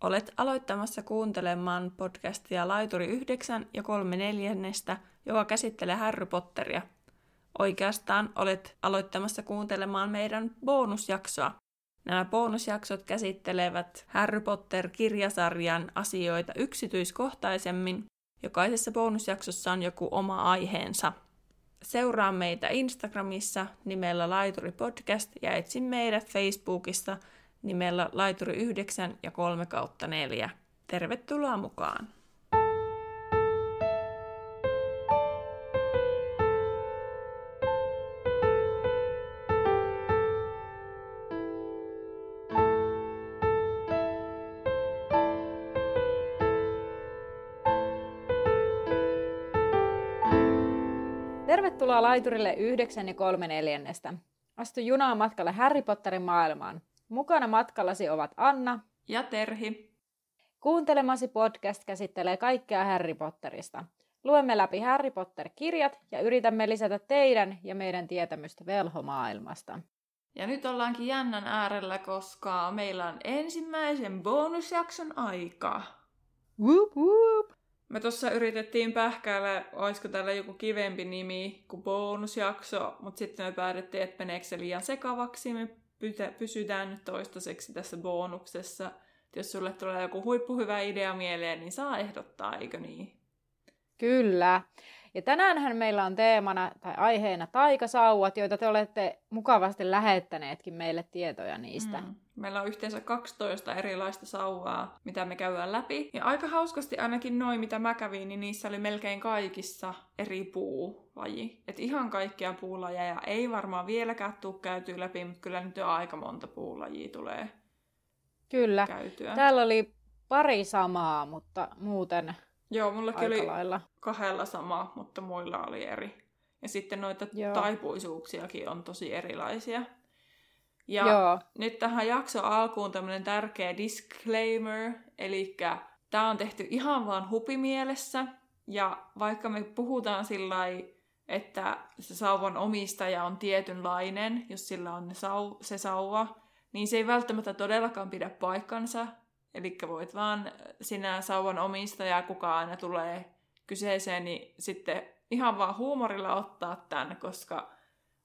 Olet aloittamassa kuuntelemaan podcastia Laituri 9 ja 3 neljännestä, joka käsittelee Harry Potteria. Oikeastaan olet aloittamassa kuuntelemaan meidän bonusjaksoa. Nämä bonusjaksot käsittelevät Harry Potter-kirjasarjan asioita yksityiskohtaisemmin. Jokaisessa bonusjaksossa on joku oma aiheensa. Seuraa meitä Instagramissa nimellä Laituri Podcast ja etsi meidät Facebookissa – nimellä Laituri 9 ja 3 kautta 4. Tervetuloa mukaan! Tervetuloa laiturille 9 ja 3 neljännestä. Astu junaan matkalle Harry Potterin maailmaan. Mukana matkallasi ovat Anna ja Terhi. Kuuntelemasi podcast käsittelee kaikkea Harry Potterista. Luemme läpi Harry Potter-kirjat ja yritämme lisätä teidän ja meidän tietämystä velhomaailmasta. Ja nyt ollaankin jännän äärellä, koska meillä on ensimmäisen bonusjakson aika. Whoop, whoop. Me tuossa yritettiin pähkäillä, olisiko tällä joku kivempi nimi kuin bonusjakso, mutta sitten me päädyttiin, että meneekö se liian sekavaksi. Me pysytään nyt toistaiseksi tässä bonuksessa. Jos sulle tulee joku huippuhyvä idea mieleen, niin saa ehdottaa, eikö niin? Kyllä. Ja tänäänhän meillä on teemana tai aiheena taikasauvat, joita te olette mukavasti lähettäneetkin meille tietoja niistä. Mm. Meillä on yhteensä 12 erilaista sauvaa, mitä me käydään läpi. Ja aika hauskasti ainakin noin, mitä mä kävin, niin niissä oli melkein kaikissa eri puulaji. Et ihan kaikkia puulajeja ei varmaan vieläkään tule käytyä läpi, mutta kyllä nyt jo aika monta puulajia tulee Kyllä. käytyä. Täällä oli pari samaa, mutta muuten Joo, mullakin oli lailla. kahdella sama, mutta muilla oli eri. Ja sitten noita Joo. taipuisuuksiakin on tosi erilaisia. Ja Joo. nyt tähän jakso alkuun tämmöinen tärkeä disclaimer, eli tämä on tehty ihan vaan hupimielessä, ja vaikka me puhutaan sillä että se sauvan omistaja on tietynlainen, jos sillä on sau- se sauva, niin se ei välttämättä todellakaan pidä paikkansa. Eli voit vaan sinä sauvan omistaja, kuka aina tulee kyseeseen, niin sitten ihan vaan huumorilla ottaa tämän, koska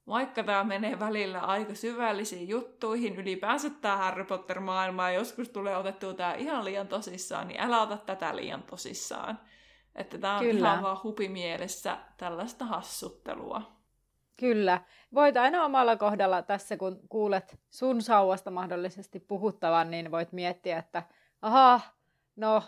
vaikka tämä menee välillä aika syvällisiin juttuihin, ylipäänsä tämä Harry Potter-maailma, ja joskus tulee otettua tämä ihan liian tosissaan, niin älä ota tätä liian tosissaan. Että tämä on Kyllä. ihan vaan hupimielessä tällaista hassuttelua. Kyllä. Voit aina omalla kohdalla tässä, kun kuulet sun sauvasta mahdollisesti puhuttavan, niin voit miettiä, että aha, no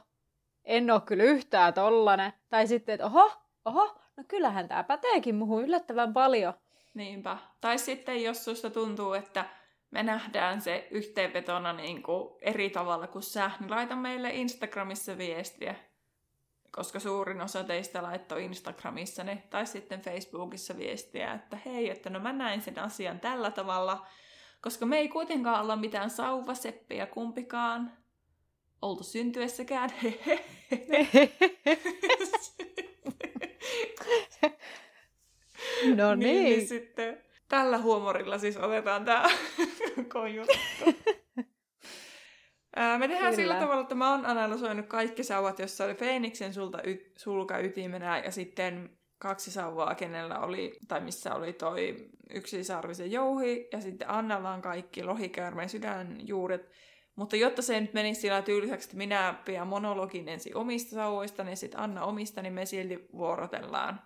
en ole kyllä yhtään tollanen. Tai sitten, että oho, oho, no kyllähän tämä päteekin muuhun yllättävän paljon. Niinpä. Tai sitten jos susta tuntuu, että me nähdään se yhteenvetona niin kuin eri tavalla kuin sä, niin laita meille Instagramissa viestiä. Koska suurin osa teistä laittoi Instagramissa ne, tai sitten Facebookissa viestiä, että hei, että no mä näin sen asian tällä tavalla, koska me ei kuitenkaan olla mitään sauvaseppiä kumpikaan, oltu syntyessäkään. no niin. niin. niin sitten tällä huumorilla siis otetaan tämä juttu. Me tehdään Kyllä. sillä tavalla, että mä oon analysoinut kaikki sauvat, jossa oli Feeniksen sulta y- sulka ytimenä ja sitten kaksi sauvaa, kenellä oli, tai missä oli toi yksisarvisen jouhi, ja sitten Annalla on kaikki lohikäärmeen sydänjuuret. Mutta jotta se nyt menisi sillä tyyliseksi, että minä pidän monologin ensin omista sauvoista, niin sitten Anna omista, niin me silti vuorotellaan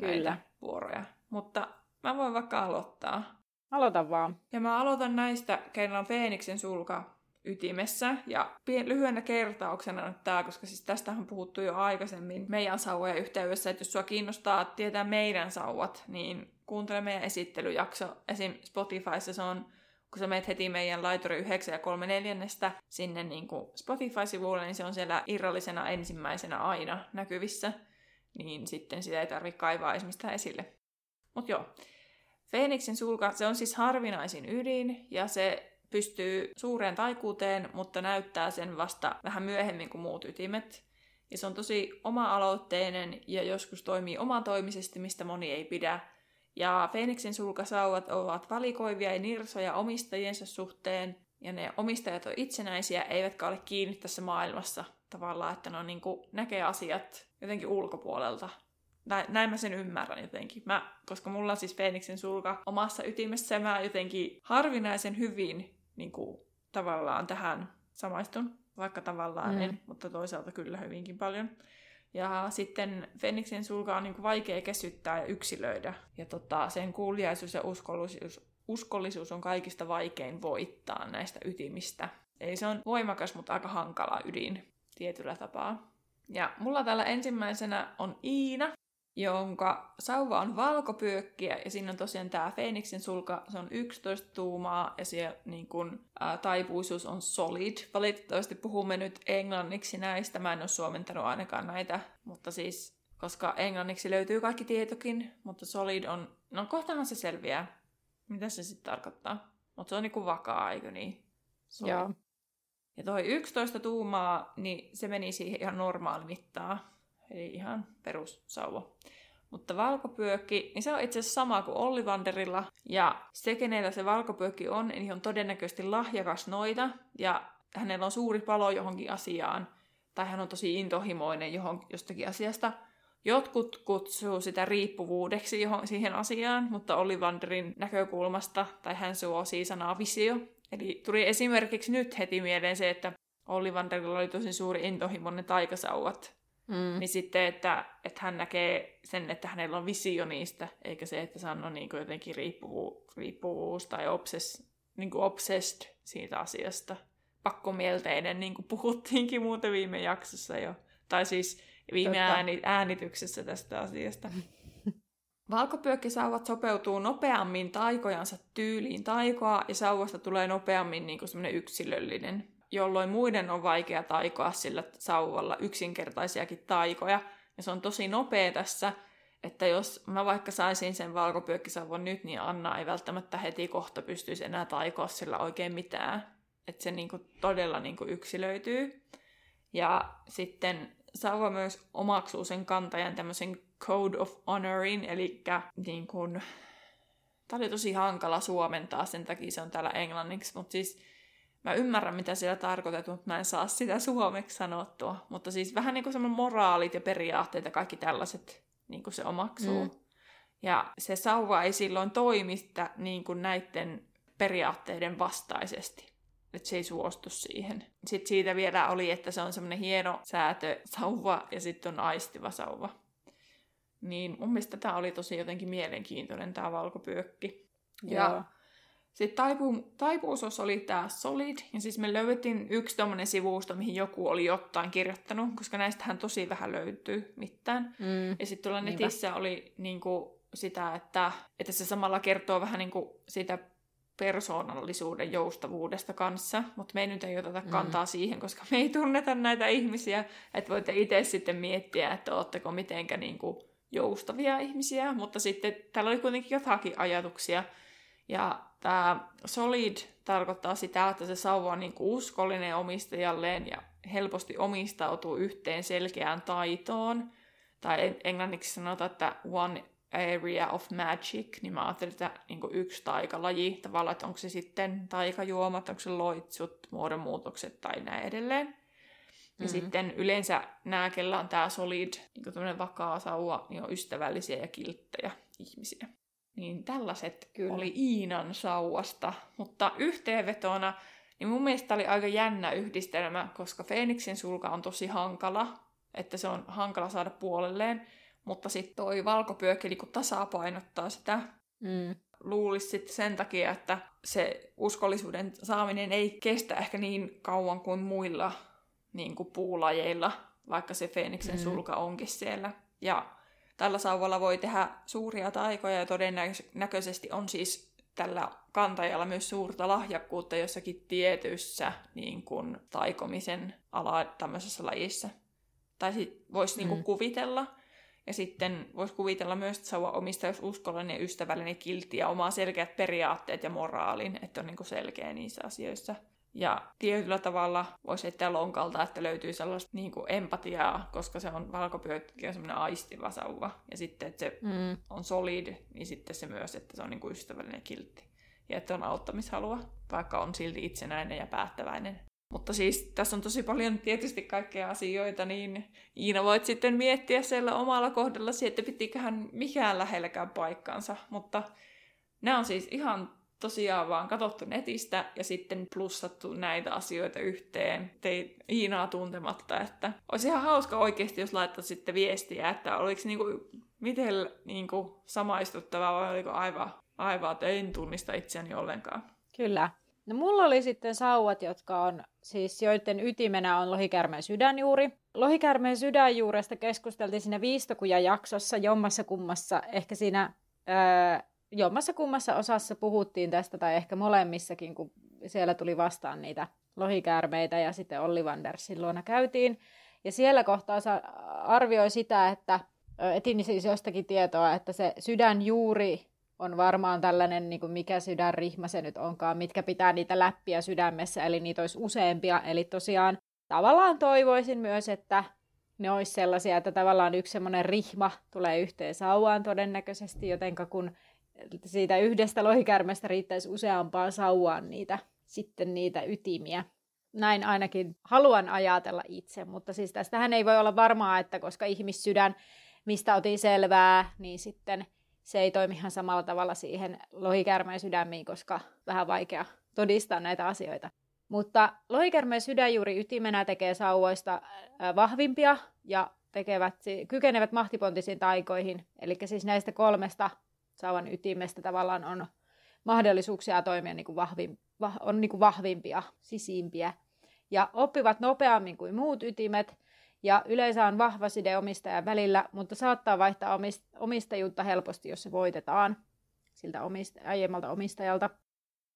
Kyllä. näitä vuoroja. Mutta mä voin vaikka aloittaa. Aloita vaan. Ja mä aloitan näistä, kenellä on Feeniksen sulka ytimessä. Ja lyhyenä kertauksena nyt tää, koska siis tästä on puhuttu jo aikaisemmin meidän sauvojen yhteydessä, että jos sua kiinnostaa tietää meidän sauvat, niin kuuntele meidän esittelyjakso. Esim. Spotifyssa se on kun sä meet heti meidän laituri 9 ja 3 neljännestä sinne niin kuin Spotify-sivuille, niin se on siellä irrallisena ensimmäisenä aina näkyvissä, niin sitten sitä ei tarvitse kaivaa esimerkiksi esille. Mutta joo, Feeniksin sulka, se on siis harvinaisin ydin, ja se pystyy suureen taikuuteen, mutta näyttää sen vasta vähän myöhemmin kuin muut ytimet. Ja se on tosi oma-aloitteinen ja joskus toimii omatoimisesti, mistä moni ei pidä, ja Feeniksin sulkasauvat ovat valikoivia ja nirsoja omistajiensa suhteen, ja ne omistajat on itsenäisiä, eivätkä ole kiinni tässä maailmassa tavallaan, että ne on niin kuin, näkee asiat jotenkin ulkopuolelta. Näin, näin mä sen ymmärrän jotenkin. Mä, koska mulla on siis Feeniksen sulka omassa ytimessä, mä jotenkin harvinaisen hyvin niin kuin, tavallaan tähän samaistun, vaikka tavallaan mm. en, mutta toisaalta kyllä hyvinkin paljon. Ja sitten Fenixin sulka on niin kuin vaikea kesyttää ja yksilöidä. Ja tota, sen kuuliaisuus ja uskollisuus, uskollisuus on kaikista vaikein voittaa näistä ytimistä. Eli se on voimakas, mutta aika hankala ydin tietyllä tapaa. Ja mulla täällä ensimmäisenä on Iina, jonka sauva on valkopyökkiä, ja siinä on tosiaan tämä Feeniksen sulka, se on 11 tuumaa, ja siellä niin kun, ää, taipuisuus on solid. Valitettavasti puhumme nyt englanniksi näistä, mä en ole suomentanut ainakaan näitä, mutta siis, koska englanniksi löytyy kaikki tietokin, mutta solid on, no kohtahan se selviää, mitä se sitten tarkoittaa. Mutta se on niinku vakaa, eikö niin? Solid. Joo. Ja toi 11 tuumaa, niin se meni siihen ihan normaali mittaa. Eli ihan perussauva. Mutta valkopyökki, niin se on itse asiassa sama kuin Ollivanderilla. Ja se, kenellä se valkopyökki on, niin on todennäköisesti lahjakas noita. Ja hänellä on suuri palo johonkin asiaan. Tai hän on tosi intohimoinen johon, jostakin asiasta. Jotkut kutsuu sitä riippuvuudeksi johon, siihen asiaan, mutta Ollivanderin näkökulmasta, tai hän suosii sanaa visio. Eli tuli esimerkiksi nyt heti mieleen se, että Ollivanderilla oli tosi suuri intohimoinen taikasauvat. Mm. Niin sitten, että, että hän näkee sen, että hänellä on visio niistä, eikä se, että se on niin kuin jotenkin riippuvuus, riippuvuus tai obses, niin kuin obsessed siitä asiasta. Pakkomielteinen, niin kuin puhuttiinkin muuten viime jaksossa jo. Tai siis viime ääni, äänityksessä tästä asiasta. Valkopyökkisauvat sopeutuu nopeammin taikojansa tyyliin taikoa ja sauvasta tulee nopeammin niin kuin yksilöllinen jolloin muiden on vaikea taikoa sillä sauvalla yksinkertaisiakin taikoja. Ja se on tosi nopea tässä, että jos mä vaikka saisin sen valkopyökkisauvon nyt, niin Anna ei välttämättä heti kohta pystyisi enää taikoa sillä oikein mitään. Että se niinku todella niinku yksilöityy. Ja sitten sauva myös omaksuu sen kantajan tämmöisen code of honorin, eli niin kun, Tämä oli tosi hankala suomentaa, sen takia se on täällä englanniksi, mutta siis Mä ymmärrän, mitä siellä tarkoitettu, mutta mä en saa sitä suomeksi sanottua. Mutta siis vähän niin kuin semmoinen moraalit ja periaatteet ja kaikki tällaiset niin kuin se omaksuu. Mm. Ja se sauva ei silloin toimista niin kuin näiden periaatteiden vastaisesti. Että se ei suostu siihen. Sitten siitä vielä oli, että se on semmoinen hieno säätö sauva ja sitten on aistiva sauva. Niin mun mielestä tämä oli tosi jotenkin mielenkiintoinen tämä valkopyökki. Ja Joo. Sitten taipu, taipuusos oli tämä Solid, ja siis me löydettiin yksi tommonen sivusto, mihin joku oli jotain kirjoittanut, koska näistähän tosi vähän löytyy mitään. Mm. Ja sitten tuolla netissä Niinpä. oli niinku sitä, että, että se samalla kertoo vähän niinku sitä persoonallisuuden joustavuudesta kanssa, mutta me ei nyt ei oteta mm. kantaa mm. siihen, koska me ei tunneta näitä ihmisiä, että voitte itse sitten miettiä, että ootteko mitenkä niinku joustavia ihmisiä, mutta sitten täällä oli kuitenkin jotakin ajatuksia, ja tämä solid tarkoittaa sitä, että se sauva on niinku uskollinen omistajalleen ja helposti omistautuu yhteen selkeään taitoon. Tai englanniksi sanotaan, että one area of magic, niin mä ajattelin, että niin yksi taikalaji tavallaan, että onko se sitten taikajuomat, onko se loitsut, muodonmuutokset tai näin edelleen. Ja mm-hmm. sitten yleensä nämä, kellä on tämä solid, niin vakaa sauva, niin on ystävällisiä ja kilttejä ihmisiä. Niin tällaiset Kyllä. oli Iinan sauvasta. Mutta yhteenvetona, niin mun mielestä oli aika jännä yhdistelmä, koska Feeniksin sulka on tosi hankala, että se on hankala saada puolelleen. Mutta sitten toi valkopyökkeli, kun tasapainottaa sitä, mm. luulisi sitten sen takia, että se uskollisuuden saaminen ei kestä ehkä niin kauan kuin muilla niin kuin puulajeilla, vaikka se Feeniksen mm. sulka onkin siellä. Ja Tällä sauvalla voi tehdä suuria taikoja ja todennäköisesti on siis tällä kantajalla myös suurta lahjakkuutta jossakin tietyssä niin kuin, taikomisen ala tämmöisessä lajissa. Tai sitten voisi niin kuin, mm. kuvitella. Ja sitten voisi kuvitella myös, että sauva omistajuus uskollinen, ystävällinen, kiltti ja omaa selkeät periaatteet ja moraalin, että on niin kuin, selkeä niissä asioissa. Ja tietyllä tavalla voisi heittää lonkalta, että löytyy sellaista niin kuin empatiaa, koska se on valkopyökki on semmoinen aistiva sauva. Ja sitten, että se mm. on solid, niin sitten se myös, että se on niin kuin ystävällinen kiltti. ja että on auttamishalua, vaikka on silti itsenäinen ja päättäväinen. Mutta siis tässä on tosi paljon tietysti kaikkea asioita, niin Iina voit sitten miettiä siellä omalla kohdallasi, että pitiköhän mikään lähelläkään paikkansa. Mutta nämä on siis ihan tosiaan vaan katsottu netistä ja sitten plussattu näitä asioita yhteen tei Iinaa tuntematta, että olisi ihan hauska oikeasti, jos laittaisi sitten viestiä, että oliko niinku, miten niinku samaistuttavaa vai oliko aivan, aivan, että en tunnista itseäni ollenkaan. Kyllä. No mulla oli sitten sauvat, jotka on siis joiden ytimenä on lohikärmeen sydänjuuri. Lohikärmeen sydänjuuresta keskusteltiin siinä viistokuja jaksossa jommassa kummassa, ehkä siinä öö, jommassa kummassa osassa puhuttiin tästä, tai ehkä molemmissakin, kun siellä tuli vastaan niitä lohikäärmeitä, ja sitten Olli Vandersin luona käytiin. Ja siellä kohtaa arvioi sitä, että etin siis jostakin tietoa, että se sydänjuuri on varmaan tällainen, niin kuin mikä sydänrihma se nyt onkaan, mitkä pitää niitä läppiä sydämessä, eli niitä olisi useampia. Eli tosiaan tavallaan toivoisin myös, että ne olisi sellaisia, että tavallaan yksi semmoinen rihma tulee yhteen sauvaan todennäköisesti, jotenka kun siitä yhdestä lohikärmestä riittäisi useampaan sauvaan niitä, sitten niitä ytimiä. Näin ainakin haluan ajatella itse, mutta siis tästähän ei voi olla varmaa, että koska ihmissydän, mistä otin selvää, niin sitten se ei toimi ihan samalla tavalla siihen lohikärmeen sydämiin, koska vähän vaikea todistaa näitä asioita. Mutta lohikärmeen sydänjuuri ytimenä tekee sauvoista vahvimpia ja tekevät, kykenevät mahtipontisiin taikoihin. Eli siis näistä kolmesta sauvan ytimestä tavallaan on mahdollisuuksia toimia niin kuin vahvin, on niin kuin vahvimpia, sisimpiä. Ja oppivat nopeammin kuin muut ytimet, ja yleensä on vahva side omistajan välillä, mutta saattaa vaihtaa omistajuutta helposti, jos se voitetaan siltä omist- aiemmalta omistajalta.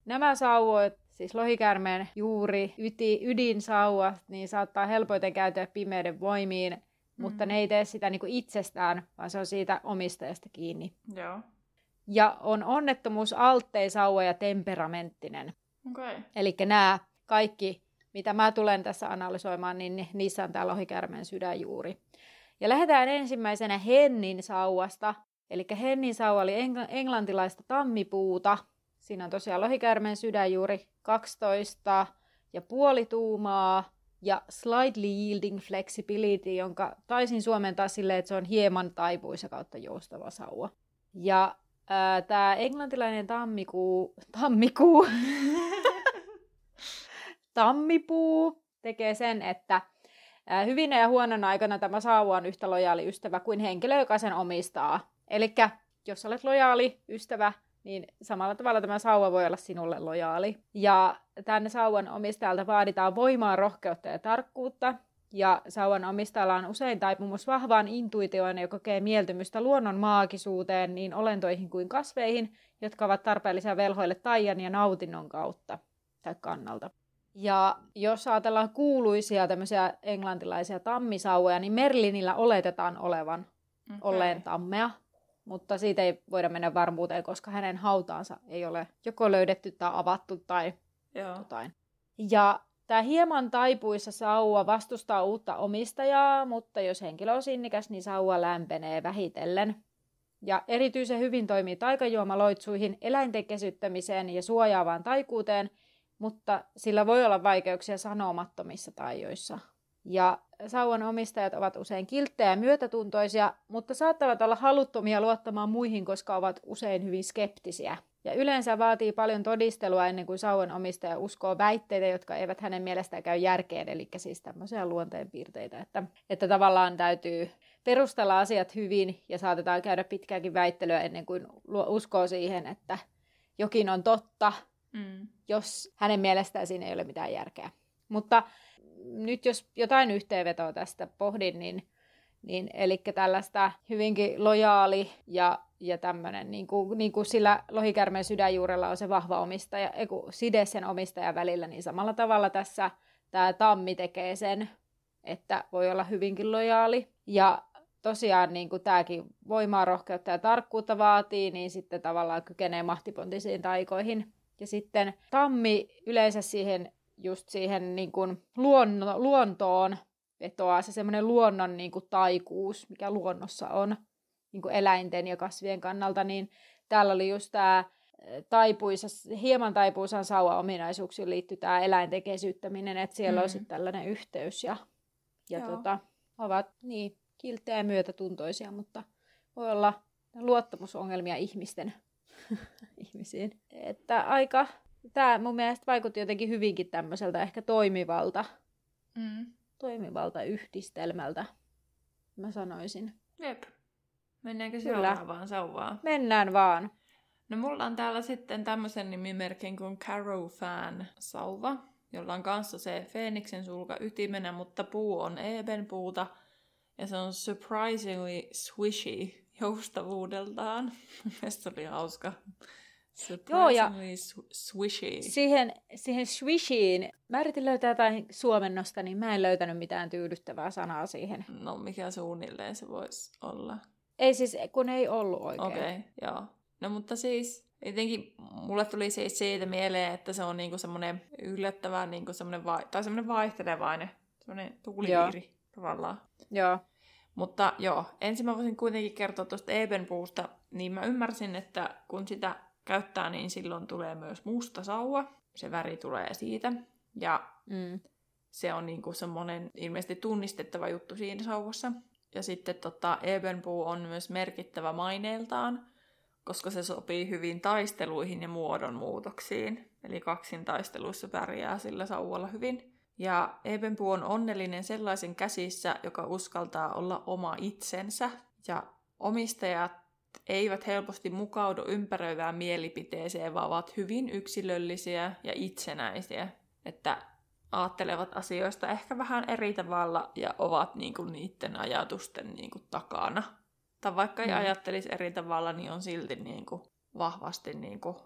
Nämä sauvoit, siis lohikärmeen juuri, yti, ydinsauva, niin saattaa helpoiten käyttää pimeyden voimiin, mm. mutta ne ei tee sitä niin kuin itsestään, vaan se on siitä omistajasta kiinni. Joo. Ja on onnettomuus sauva ja temperamenttinen. Okay. Eli nämä kaikki mitä mä tulen tässä analysoimaan, niin niissä on tämä lohikärmen sydänjuuri. Ja lähdetään ensimmäisenä Hennin sauvasta. Eli Hennin sauva oli englantilaista tammipuuta. Siinä on tosiaan lohikärmen sydänjuuri 12 ja puoli tuumaa ja slightly yielding flexibility, jonka taisin suomentaa silleen, että se on hieman taipuisa kautta joustava sauva. Ja tämä englantilainen tammikuu, tammikuu tammipuu tekee sen, että hyvinä ja huonona aikana tämä sauva on yhtä lojaali ystävä kuin henkilö, joka sen omistaa. Eli jos olet lojaali ystävä, niin samalla tavalla tämä sauva voi olla sinulle lojaali. Ja tänne sauvan omistajalta vaaditaan voimaa, rohkeutta ja tarkkuutta. Ja sauvan omistajalla on usein taipumus vahvaan intuitioon, joka kokee mieltymystä luonnon maagisuuteen niin olentoihin kuin kasveihin, jotka ovat tarpeellisia velhoille taian ja nautinnon kautta tai kannalta. Ja jos ajatellaan kuuluisia tämmöisiä englantilaisia tammisauvoja, niin Merlinillä oletetaan olevan okay. olleen tammea, mutta siitä ei voida mennä varmuuteen, koska hänen hautaansa ei ole joko löydetty tai avattu tai Joo. jotain. Ja tämä hieman taipuissa sauva vastustaa uutta omistajaa, mutta jos henkilö on sinnikäs, niin sauva lämpenee vähitellen. Ja erityisen hyvin toimii taikajuomaloitsuihin, eläinten kesyttämiseen ja suojaavaan taikuuteen – mutta sillä voi olla vaikeuksia sanomattomissa taijoissa. Ja sauvan omistajat ovat usein kilttejä ja myötätuntoisia, mutta saattavat olla haluttomia luottamaan muihin, koska ovat usein hyvin skeptisiä. Ja yleensä vaatii paljon todistelua ennen kuin sauvan omistaja uskoo väitteitä, jotka eivät hänen mielestään käy järkeen, eli siis tämmöisiä luonteenpiirteitä, että, että tavallaan täytyy perustella asiat hyvin ja saatetaan käydä pitkääkin väittelyä ennen kuin uskoo siihen, että jokin on totta, mm. jos hänen mielestään siinä ei ole mitään järkeä. Mutta nyt jos jotain yhteenvetoa tästä pohdin, niin, niin eli tällaista hyvinkin lojaali ja, ja tämmöinen, niin kuin, niin kuin sillä lohikärmeen sydänjuurella on se vahva omistaja, eiku, side sen omistajan välillä, niin samalla tavalla tässä tämä tammi tekee sen, että voi olla hyvinkin lojaali. Ja tosiaan niin kuin tämäkin voimaa, rohkeutta ja tarkkuutta vaatii, niin sitten tavallaan kykenee mahtipontisiin taikoihin. Ja sitten tammi yleensä siihen, just siihen niin kuin luonno, luontoon vetoaa se semmoinen luonnon niin kuin taikuus, mikä luonnossa on niin kuin eläinten ja kasvien kannalta, niin täällä oli just tämä taipuisa, hieman taipuisan sauva ominaisuuksiin liittyy tämä eläinten kesyttäminen, että siellä mm. on sitten tällainen yhteys ja, ja tota, ovat niin kilttejä ja myötätuntoisia, mutta voi olla luottamusongelmia ihmisten ihmisiin. Että aika, tämä mun mielestä vaikutti jotenkin hyvinkin tämmöiseltä ehkä toimivalta, mm. Toimivalta yhdistelmältä, mä sanoisin. Jep. Mennäänkö seuraavaan sauvaan? Mennään vaan. No mulla on täällä sitten tämmöisen nimimerkin kuin Caro Fan sauva, jolla on kanssa se Feeniksen sulka ytimenä, mutta puu on Eben puuta ja se on surprisingly swishy joustavuudeltaan. Mielestäni oli hauska. Joo, ja swishy. Siihen, siihen swishyin, mä yritin löytää jotain suomennosta, niin mä en löytänyt mitään tyydyttävää sanaa siihen. No mikä suunnilleen se voisi olla? Ei siis, kun ei ollut oikein. Okei, okay, joo. No mutta siis jotenkin mulle tuli siis siitä mieleen, että se on niinku semmoinen yllättävä, niinku semmoinen vai- tai semmoinen vaihtelevainen, semmoinen tuuliviiri tavallaan. Joo. Mutta joo, ensin mä voisin kuitenkin kertoa tuosta Ebenpuusta, niin mä ymmärsin, että kun sitä käyttää, niin silloin tulee myös musta sauva. Se väri tulee siitä. Ja mm. se on niinku semmoinen ilmeisesti tunnistettava juttu siinä sauvassa. Ja sitten tota, Ebenpuu on myös merkittävä maineeltaan, koska se sopii hyvin taisteluihin ja muodonmuutoksiin. Eli kaksintaisteluissa pärjää sillä sauvalla hyvin. Ja Ebenpuu on onnellinen sellaisen käsissä, joka uskaltaa olla oma itsensä. Ja omistajat eivät helposti mukaudu ympäröivään mielipiteeseen, vaan ovat hyvin yksilöllisiä ja itsenäisiä. Että ajattelevat asioista ehkä vähän eri tavalla ja ovat niinku niiden ajatusten niinku takana. Tai vaikka ei mm. ajattelisi eri tavalla, niin on silti niinku vahvasti niinku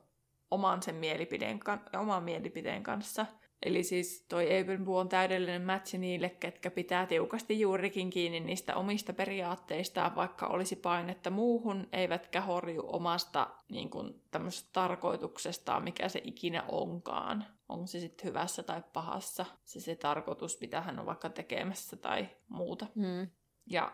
oman sen mielipideen, oman mielipiteen kanssa – Eli siis toi Ebenbu on täydellinen match niille, ketkä pitää tiukasti juurikin kiinni niistä omista periaatteistaan, vaikka olisi painetta muuhun, eivätkä horju omasta niin kuin, tarkoituksestaan, mikä se ikinä onkaan. On se sitten hyvässä tai pahassa, se se tarkoitus, mitä hän on vaikka tekemässä tai muuta. Mm. Ja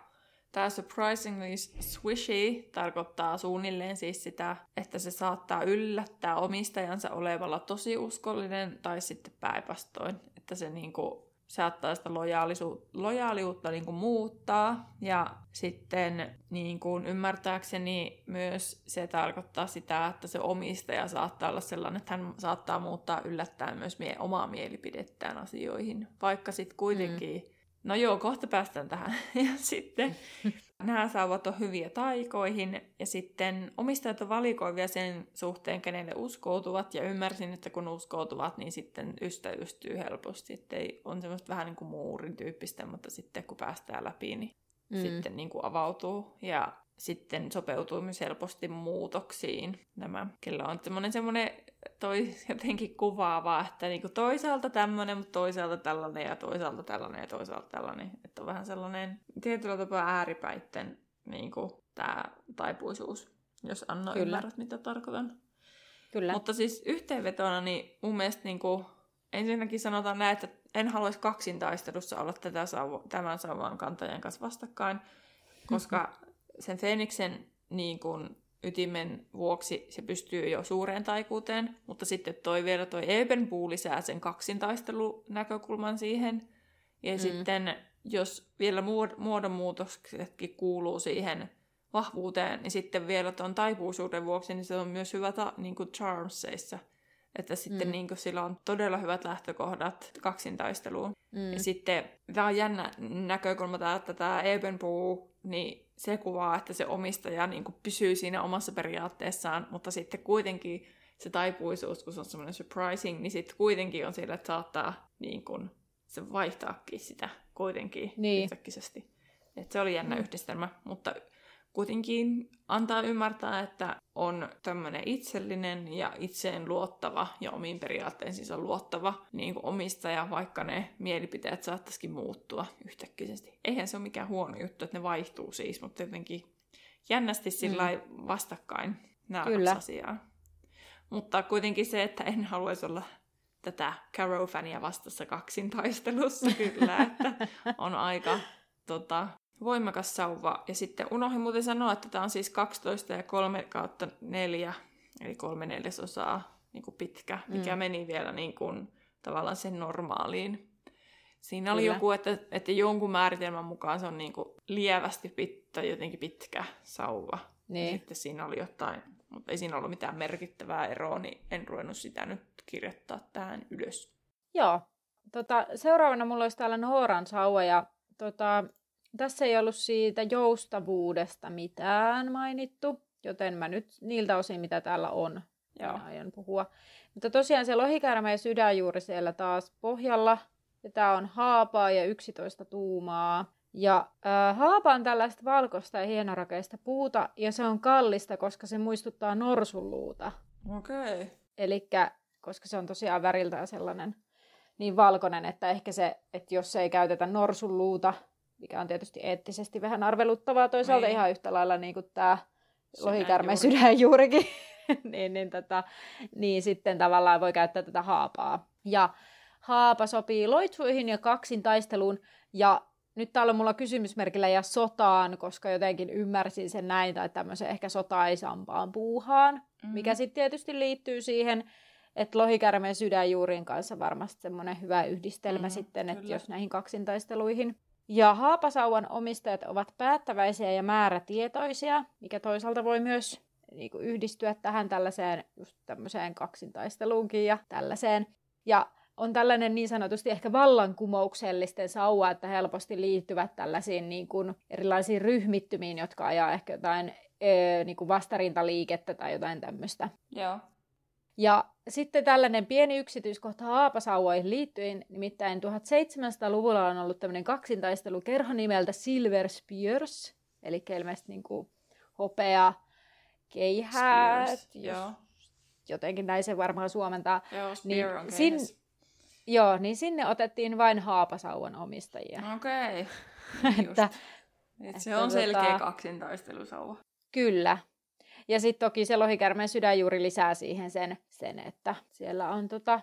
Tämä surprisingly swishy tarkoittaa suunnilleen siis sitä, että se saattaa yllättää omistajansa olevalla tosi uskollinen tai sitten päinvastoin, että se niinku saattaa sitä lojaalisu- lojaaliutta niinku muuttaa. Ja sitten niinku ymmärtääkseni myös se tarkoittaa sitä, että se omistaja saattaa olla sellainen, että hän saattaa muuttaa yllättäen myös mie- omaa mielipidettään asioihin, vaikka sitten kuitenkin mm No joo, kohta päästään tähän. Ja sitten nämä saavat on hyviä taikoihin ja sitten omistajat on valikoivia sen suhteen, kenelle uskoutuvat ja ymmärsin, että kun uskoutuvat, niin sitten ystävystyy helposti, että ei, on semmoista vähän niin kuin muurin tyyppistä, mutta sitten kun päästään läpi, niin mm. sitten niin kuin avautuu ja sitten sopeutuu myös helposti muutoksiin nämä, kellä on semmoinen, semmoinen toi jotenkin kuvaavaa, että niinku toisaalta tämmöinen, mutta toisaalta tällainen ja toisaalta tällainen ja toisaalta tällainen. Että on vähän sellainen tietyllä tapaa ääripäitten niinku, tämä taipuisuus, jos Anna Kyllä. ymmärrät, mitä tarkoitan. Kyllä. Mutta siis yhteenvetona, niin mun mielestä niinku, ensinnäkin sanotaan näin, että en haluaisi kaksintaistelussa olla tätä tämän sauvan kantajan kanssa vastakkain, koska sen Feeniksen niin kuin, ytimen vuoksi se pystyy jo suureen taikuuteen, mutta sitten toi vielä toi Ebenpuu lisää sen kaksintaistelunäkökulman siihen. Ja mm. sitten jos vielä muodonmuutoksetkin kuuluu siihen vahvuuteen, niin sitten vielä tuon taipuisuuden vuoksi, niin se on myös hyvä ta, niin kuin Charmsseissa. Että sitten mm. niin kuin sillä on todella hyvät lähtökohdat kaksintaisteluun. Mm. Ja sitten tämä on jännä näkökulma, että tämä Ebenpuu, niin se kuvaa, että se omistaja niin kuin pysyy siinä omassa periaatteessaan, mutta sitten kuitenkin se taipuisuus, kun se on semmoinen surprising, niin sitten kuitenkin on sillä, että saattaa niin kuin, se vaihtaakin sitä kuitenkin niin. yhtäkkisesti. Et se oli jännä mm. yhdistelmä, mutta kuitenkin antaa ymmärtää, että on tämmöinen itsellinen ja itseen luottava ja omiin periaatteisiinsa luottava niin kuin omistaja, vaikka ne mielipiteet saattaisikin muuttua yhtäkkisesti. Eihän se ole mikään huono juttu, että ne vaihtuu siis, mutta jotenkin jännästi sillä mm. vastakkain nämä Kyllä. asiaa. Mutta kuitenkin se, että en haluaisi olla tätä Caro-fania vastassa kaksintaistelussa kyllä, että on aika tota, voimakas sauva. Ja sitten unohdin muuten sanoa, että tämä on siis 12 ja 3 kautta 4 eli kolme neljäsosaa niin kuin pitkä, mikä mm. meni vielä niin kuin, tavallaan sen normaaliin. Siinä oli Kyllä. joku, että, että jonkun määritelmän mukaan se on niin kuin lievästi pitkä, jotenkin pitkä sauva. Niin. Ja sitten siinä oli jotain, mutta ei siinä ollut mitään merkittävää eroa, niin en ruvennut sitä nyt kirjoittaa tähän ylös. Joo. Tota, seuraavana mulla olisi täällä Nooran sauva ja tota, tässä ei ollut siitä joustavuudesta mitään mainittu, joten mä nyt niiltä osin, mitä täällä on, Joo. aion puhua. Mutta tosiaan se lohikäärme ja sydänjuuri siellä taas pohjalla. Ja tää on haapaa ja 11 tuumaa. Ja äh, haapa on tällaista valkoista ja hienorakeista puuta, ja se on kallista, koska se muistuttaa norsunluuta. Okei. Okay. Eli koska se on tosiaan väriltään sellainen niin valkoinen, että ehkä se, että jos ei käytetä norsunluuta, mikä on tietysti eettisesti vähän arveluttavaa toisaalta niin. ihan yhtä lailla niin kuin tämä lohikärmeen sydänjuurikin, niin, niin, tota, niin sitten tavallaan voi käyttää tätä haapaa. Ja haapa sopii loitsuihin ja kaksin taisteluun, ja nyt täällä on mulla kysymysmerkillä ja sotaan, koska jotenkin ymmärsin sen näin, tai tämmöisen ehkä sotaisampaan puuhaan, mm-hmm. mikä sitten tietysti liittyy siihen, että lohikärmeen sydänjuurien kanssa varmasti semmoinen hyvä yhdistelmä mm, sitten, että jos näihin kaksintaisteluihin. Ja haapasauvan omistajat ovat päättäväisiä ja määrätietoisia, mikä toisaalta voi myös niin kuin yhdistyä tähän tällaiseen just tämmöiseen kaksintaisteluunkin ja tällaiseen. Ja on tällainen niin sanotusti ehkä vallankumouksellisten sauva, että helposti liittyvät tällaisiin niin kuin erilaisiin ryhmittymiin, jotka ajaa ehkä jotain ö, niin kuin vastarintaliikettä tai jotain tämmöistä. Joo. Ja sitten tällainen pieni yksityiskohta haapasauvoihin liittyen, nimittäin 1700-luvulla on ollut tämmöinen kaksintaistelu kerho nimeltä Silver Spears, eli ilmeisesti niin kuin hopea keihäät, Spears, joo. jotenkin näin se varmaan suomentaa. Joo, niin on sin, Joo, niin sinne otettiin vain haapasauvan omistajia. Okei, okay. että, että, se on selkeä tota, kaksintaistelusauva. Kyllä, ja sitten toki se lohikärmeen sydänjuuri lisää siihen sen, sen että siellä on tota,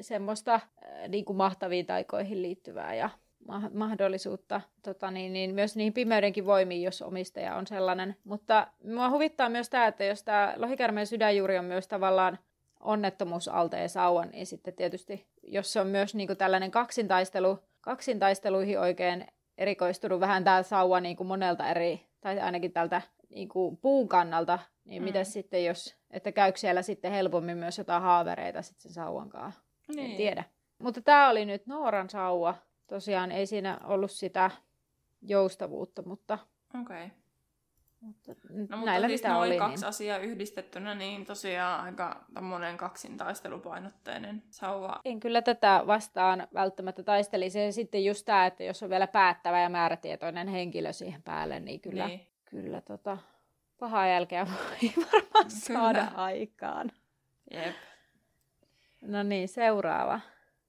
semmoista äh, niin kuin mahtaviin taikoihin liittyvää ja ma- mahdollisuutta tota, niin, niin myös niihin pimeydenkin voimiin, jos omistaja on sellainen. Mutta mua huvittaa myös tämä, että jos tämä lohikärmeen sydänjuuri on myös tavallaan onnettomuusalteen sauva, niin sitten tietysti, jos se on myös niin kuin tällainen kaksintaistelu, kaksintaisteluihin oikein erikoistunut vähän tämä sauva niin kuin monelta eri, tai ainakin tältä niin kuin puun kannalta, niin mm. mitä sitten jos, että käykö siellä sitten helpommin myös jotain haavereita sitten sen sauvan kanssa? Niin. En tiedä. Mutta tämä oli nyt Nooran sauva. Tosiaan ei siinä ollut sitä joustavuutta, mutta... Okei. Okay. Mutta no, mutta näillä siis mitä oli, kaksi niin... asiaa yhdistettynä, niin tosiaan aika tämmöinen kaksintaistelupainotteinen sauva. En kyllä tätä vastaan välttämättä taistelisi. Ja sitten just tämä, että jos on vielä päättävä ja määrätietoinen henkilö siihen päälle, niin kyllä, niin. kyllä tota, pahaa jälkeä voi varmaan saada aikaan. Jep. No niin, seuraava.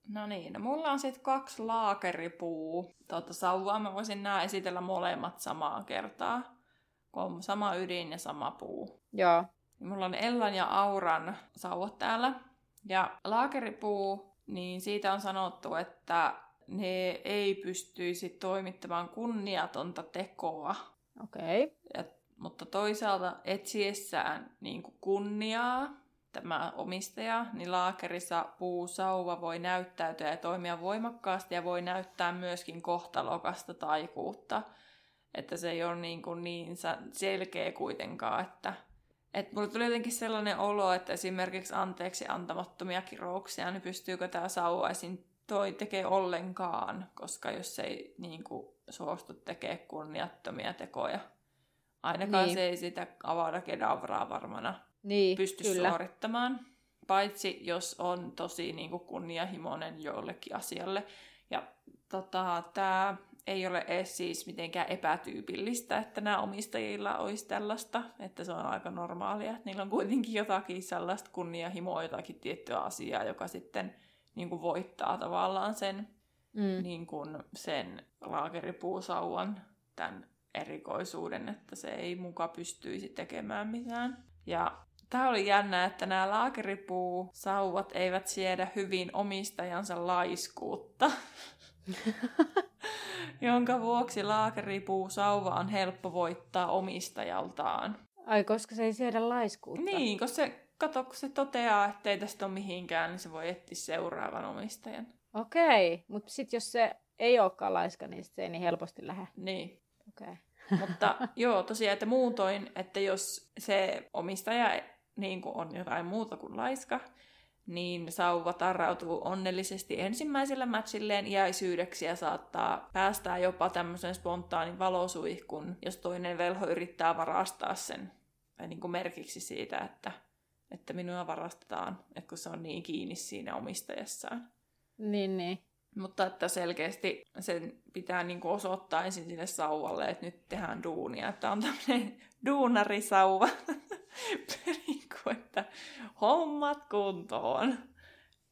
No niin, no mulla on sitten kaksi laakeripuu tuota sauvaa. Mä voisin nämä esitellä molemmat samaa kertaa. Kun on sama ydin ja sama puu. Joo. Mulla on Ellan ja Auran sauvat täällä. Ja laakeripuu, niin siitä on sanottu, että ne ei pystyisi toimittamaan kunniatonta tekoa. Okei. Okay mutta toisaalta etsiessään niin kuin kunniaa tämä omistaja, niin laakerissa puusauva voi näyttäytyä ja toimia voimakkaasti ja voi näyttää myöskin kohtalokasta taikuutta. Että se ei ole niin, kuin niin selkeä kuitenkaan, että et mulle tuli jotenkin sellainen olo, että esimerkiksi anteeksi antamattomia kirouksia, niin pystyykö tämä sauvaisin toi tekee ollenkaan, koska jos ei niin kuin, suostu tekemään kunniattomia tekoja. Ainakaan niin. se ei sitä avada kedavraa varmana niin, pysty kyllä. suorittamaan. Paitsi jos on tosi niin kuin kunnianhimoinen jollekin asialle. Ja tota, tämä ei ole edes siis mitenkään epätyypillistä, että nämä omistajilla olisi tällaista, että se on aika normaalia, että niillä on kuitenkin jotakin sellaista kunnianhimoa, jotakin tiettyä asiaa, joka sitten niin kuin voittaa tavallaan sen, mm. niin kuin sen laakeripuusauvan tämän erikoisuuden, että se ei muka pystyisi tekemään mitään. Ja tämä oli jännä, että nämä laakeripuu-sauvat eivät siedä hyvin omistajansa laiskuutta. jonka vuoksi laakeripuu-sauva on helppo voittaa omistajaltaan. Ai, koska se ei siedä laiskuutta. Niin, koska se kato, kun se toteaa, että ei tästä ole mihinkään, niin se voi etsiä seuraavan omistajan. Okei, mutta sitten jos se ei olekaan laiska, niin se ei niin helposti lähde. Niin. Okei. Mutta joo, tosiaan, että muutoin, että jos se omistaja niin kuin on jotain muuta kuin laiska, niin sauva tarrautuu onnellisesti ensimmäisellä matchilleen iäisyydeksi ja saattaa päästää jopa tämmöisen spontaanin valosuihkun, jos toinen velho yrittää varastaa sen tai niin kuin merkiksi siitä, että, että minua varastetaan, että kun se on niin kiinni siinä omistajassaan. Niin, niin. Mutta että selkeästi sen pitää niin kuin osoittaa ensin sinne sauvalle, että nyt tehdään duunia. Että on tämmöinen duunarisauva. että hommat kuntoon.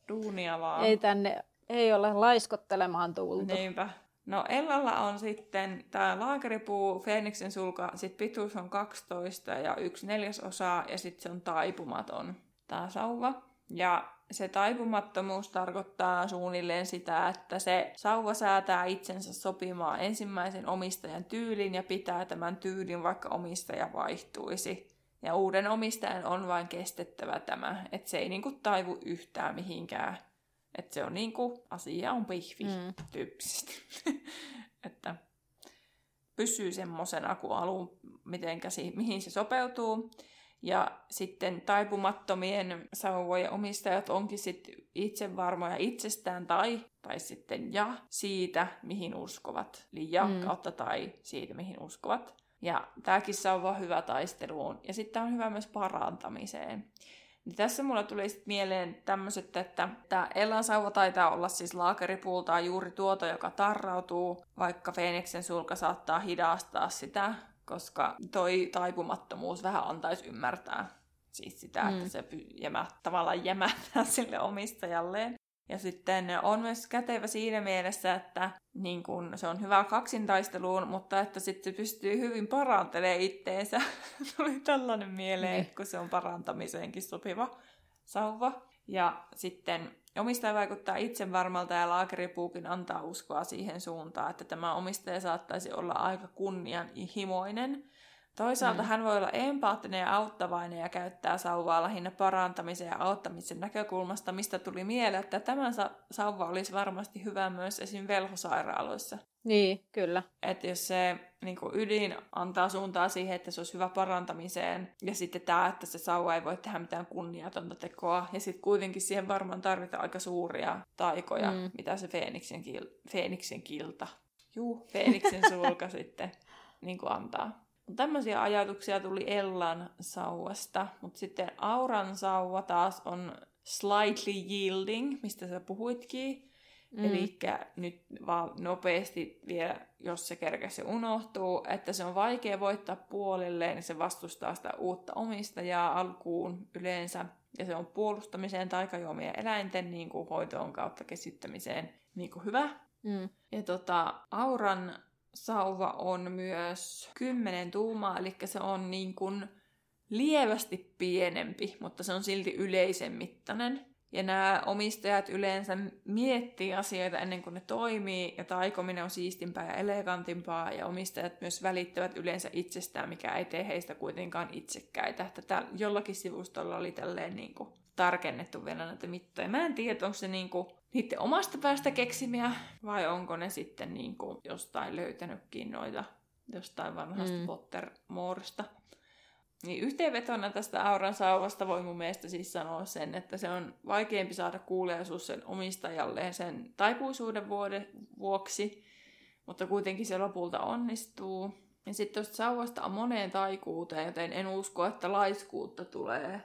Duunia vaan. Ei tänne, ei ole laiskottelemaan tultu. Niinpä. No Ellalla on sitten tämä laakeripuu, Feeniksen sulka, sit pituus on 12 ja yksi neljäsosa ja sitten se on taipumaton tämä sauva. Ja se taipumattomuus tarkoittaa suunnilleen sitä, että se sauva säätää itsensä sopimaan ensimmäisen omistajan tyylin ja pitää tämän tyylin, vaikka omistaja vaihtuisi. Ja uuden omistajan on vain kestettävä tämä, että se ei niinku taivu yhtään mihinkään. Että se on niinku, asia on pihvi mm. tyyppisesti. että pysyy semmoisena kuin alun, mitenkä, mihin se sopeutuu. Ja sitten taipumattomien sauvojen omistajat onkin sitten itse varmoja itsestään tai, tai sitten ja siitä, mihin uskovat. Eli ja mm. kautta tai siitä, mihin uskovat. Ja tämäkin sauva on hyvä taisteluun. Ja sitten on hyvä myös parantamiseen. Niin tässä mulla tuli sitten mieleen tämmöiset, että tämä Ellan sauva taitaa olla siis laakeripuultaa juuri tuota, joka tarrautuu, vaikka Feeniksen sulka saattaa hidastaa sitä koska toi taipumattomuus vähän antaisi ymmärtää siis sitä, mm. että se jämä, tavallaan jämähtää sille omistajalleen. Ja sitten on myös kätevä siinä mielessä, että niin kun, se on hyvä kaksintaisteluun, mutta että sitten se pystyy hyvin parantelemaan itteensä. Tuli tällainen mieleen, niin. kun se on parantamiseenkin sopiva sauva. Ja sitten Omistaja vaikuttaa itse varmalta ja laakeripuukin antaa uskoa siihen suuntaan, että tämä omistaja saattaisi olla aika kunnianhimoinen. Toisaalta mm. hän voi olla empaattinen ja auttavainen ja käyttää sauvaa lähinnä parantamisen ja auttamisen näkökulmasta, mistä tuli mieleen, että tämä sauva olisi varmasti hyvä myös esim. velhosairaaloissa. Niin, kyllä. Että jos se niin kuin ydin antaa suuntaa siihen, että se olisi hyvä parantamiseen, ja sitten tämä, että se sauva ei voi tehdä mitään kunniatonta tekoa, ja sitten kuitenkin siihen varmaan tarvitaan aika suuria taikoja, mm. mitä se Feeniksen, kil, Feeniksen kilta, juu, Feeniksen sulka sitten niin kuin antaa. Tämmöisiä ajatuksia tuli Ellan sauvasta, mutta sitten Auran sauva taas on slightly yielding, mistä sä puhuitkin. Mm. Eli nyt vaan nopeasti vielä, jos se kerkesi unohtuu, että se on vaikea voittaa puolilleen, niin se vastustaa sitä uutta omistajaa alkuun yleensä. Ja se on puolustamiseen taikajuomien eläinten niin kuin hoitoon kautta kesyttämiseen niin kuin hyvä. Mm. Ja tota, auran sauva on myös 10 tuumaa, eli se on niin kuin lievästi pienempi, mutta se on silti yleisen mittainen. Ja nämä omistajat yleensä miettii asioita ennen kuin ne toimii, ja taikominen on siistimpää ja elegantimpaa, ja omistajat myös välittävät yleensä itsestään, mikä ei tee heistä kuitenkaan itsekkäitä. Että jollakin sivustolla oli tälleen niin kuin tarkennettu vielä näitä mittoja. Mä en tiedä, onko se niin kuin niiden omasta päästä keksimiä, vai onko ne sitten niin kuin jostain löytänytkin noita jostain vanhasta mm. Pottermoorista. Niin yhteenvetona tästä auran sauvasta voi mun mielestä siis sanoa sen, että se on vaikeampi saada kuuliaisuus sen omistajalleen sen taipuisuuden vuode, vuoksi, mutta kuitenkin se lopulta onnistuu. Ja sitten tuosta sauvasta on moneen taikuuteen, joten en usko, että laiskuutta tulee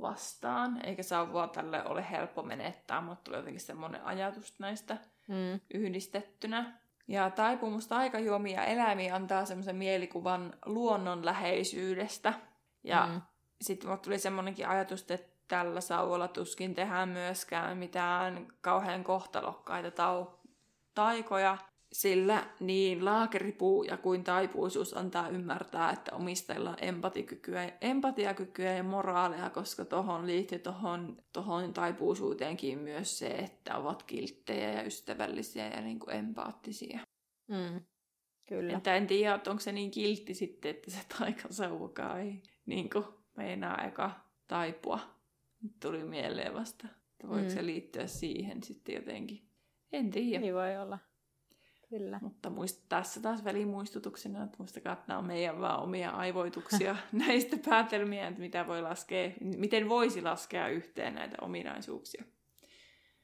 vastaan, eikä sauvaa tälle ole helppo menettää, mutta tulee jotenkin semmoinen ajatus näistä mm. yhdistettynä. Ja taipumus taikajuomia eläimiä antaa semmoisen mielikuvan luonnonläheisyydestä, ja mm. sitten mulle tuli semmoinenkin ajatus, että tällä sauvolla tuskin tehdään myöskään mitään kauhean kohtalokkaita tau- taikoja, sillä niin laakeripuu ja kuin taipuisuus antaa ymmärtää, että omistajilla on empatikykyä, empatiakykyä ja moraalia, koska tuohon liittyy tuohon tohon taipuisuuteenkin myös se, että ovat kilttejä ja ystävällisiä ja niin kuin empaattisia. Mm, kyllä. Että en tiedä, onko se niin kiltti sitten, että se taikasauvakaan ei niin kuin meinaa eka taipua Nyt tuli mieleen vasta, että voiko mm. se liittyä siihen sitten jotenkin. En tiedä. Niin voi olla. Kyllä. Mutta muist, tässä taas välimuistutuksena, että muistakaa, että nämä on meidän vaan omia aivoituksia näistä päätelmiä, että mitä voi laskea, miten voisi laskea yhteen näitä ominaisuuksia.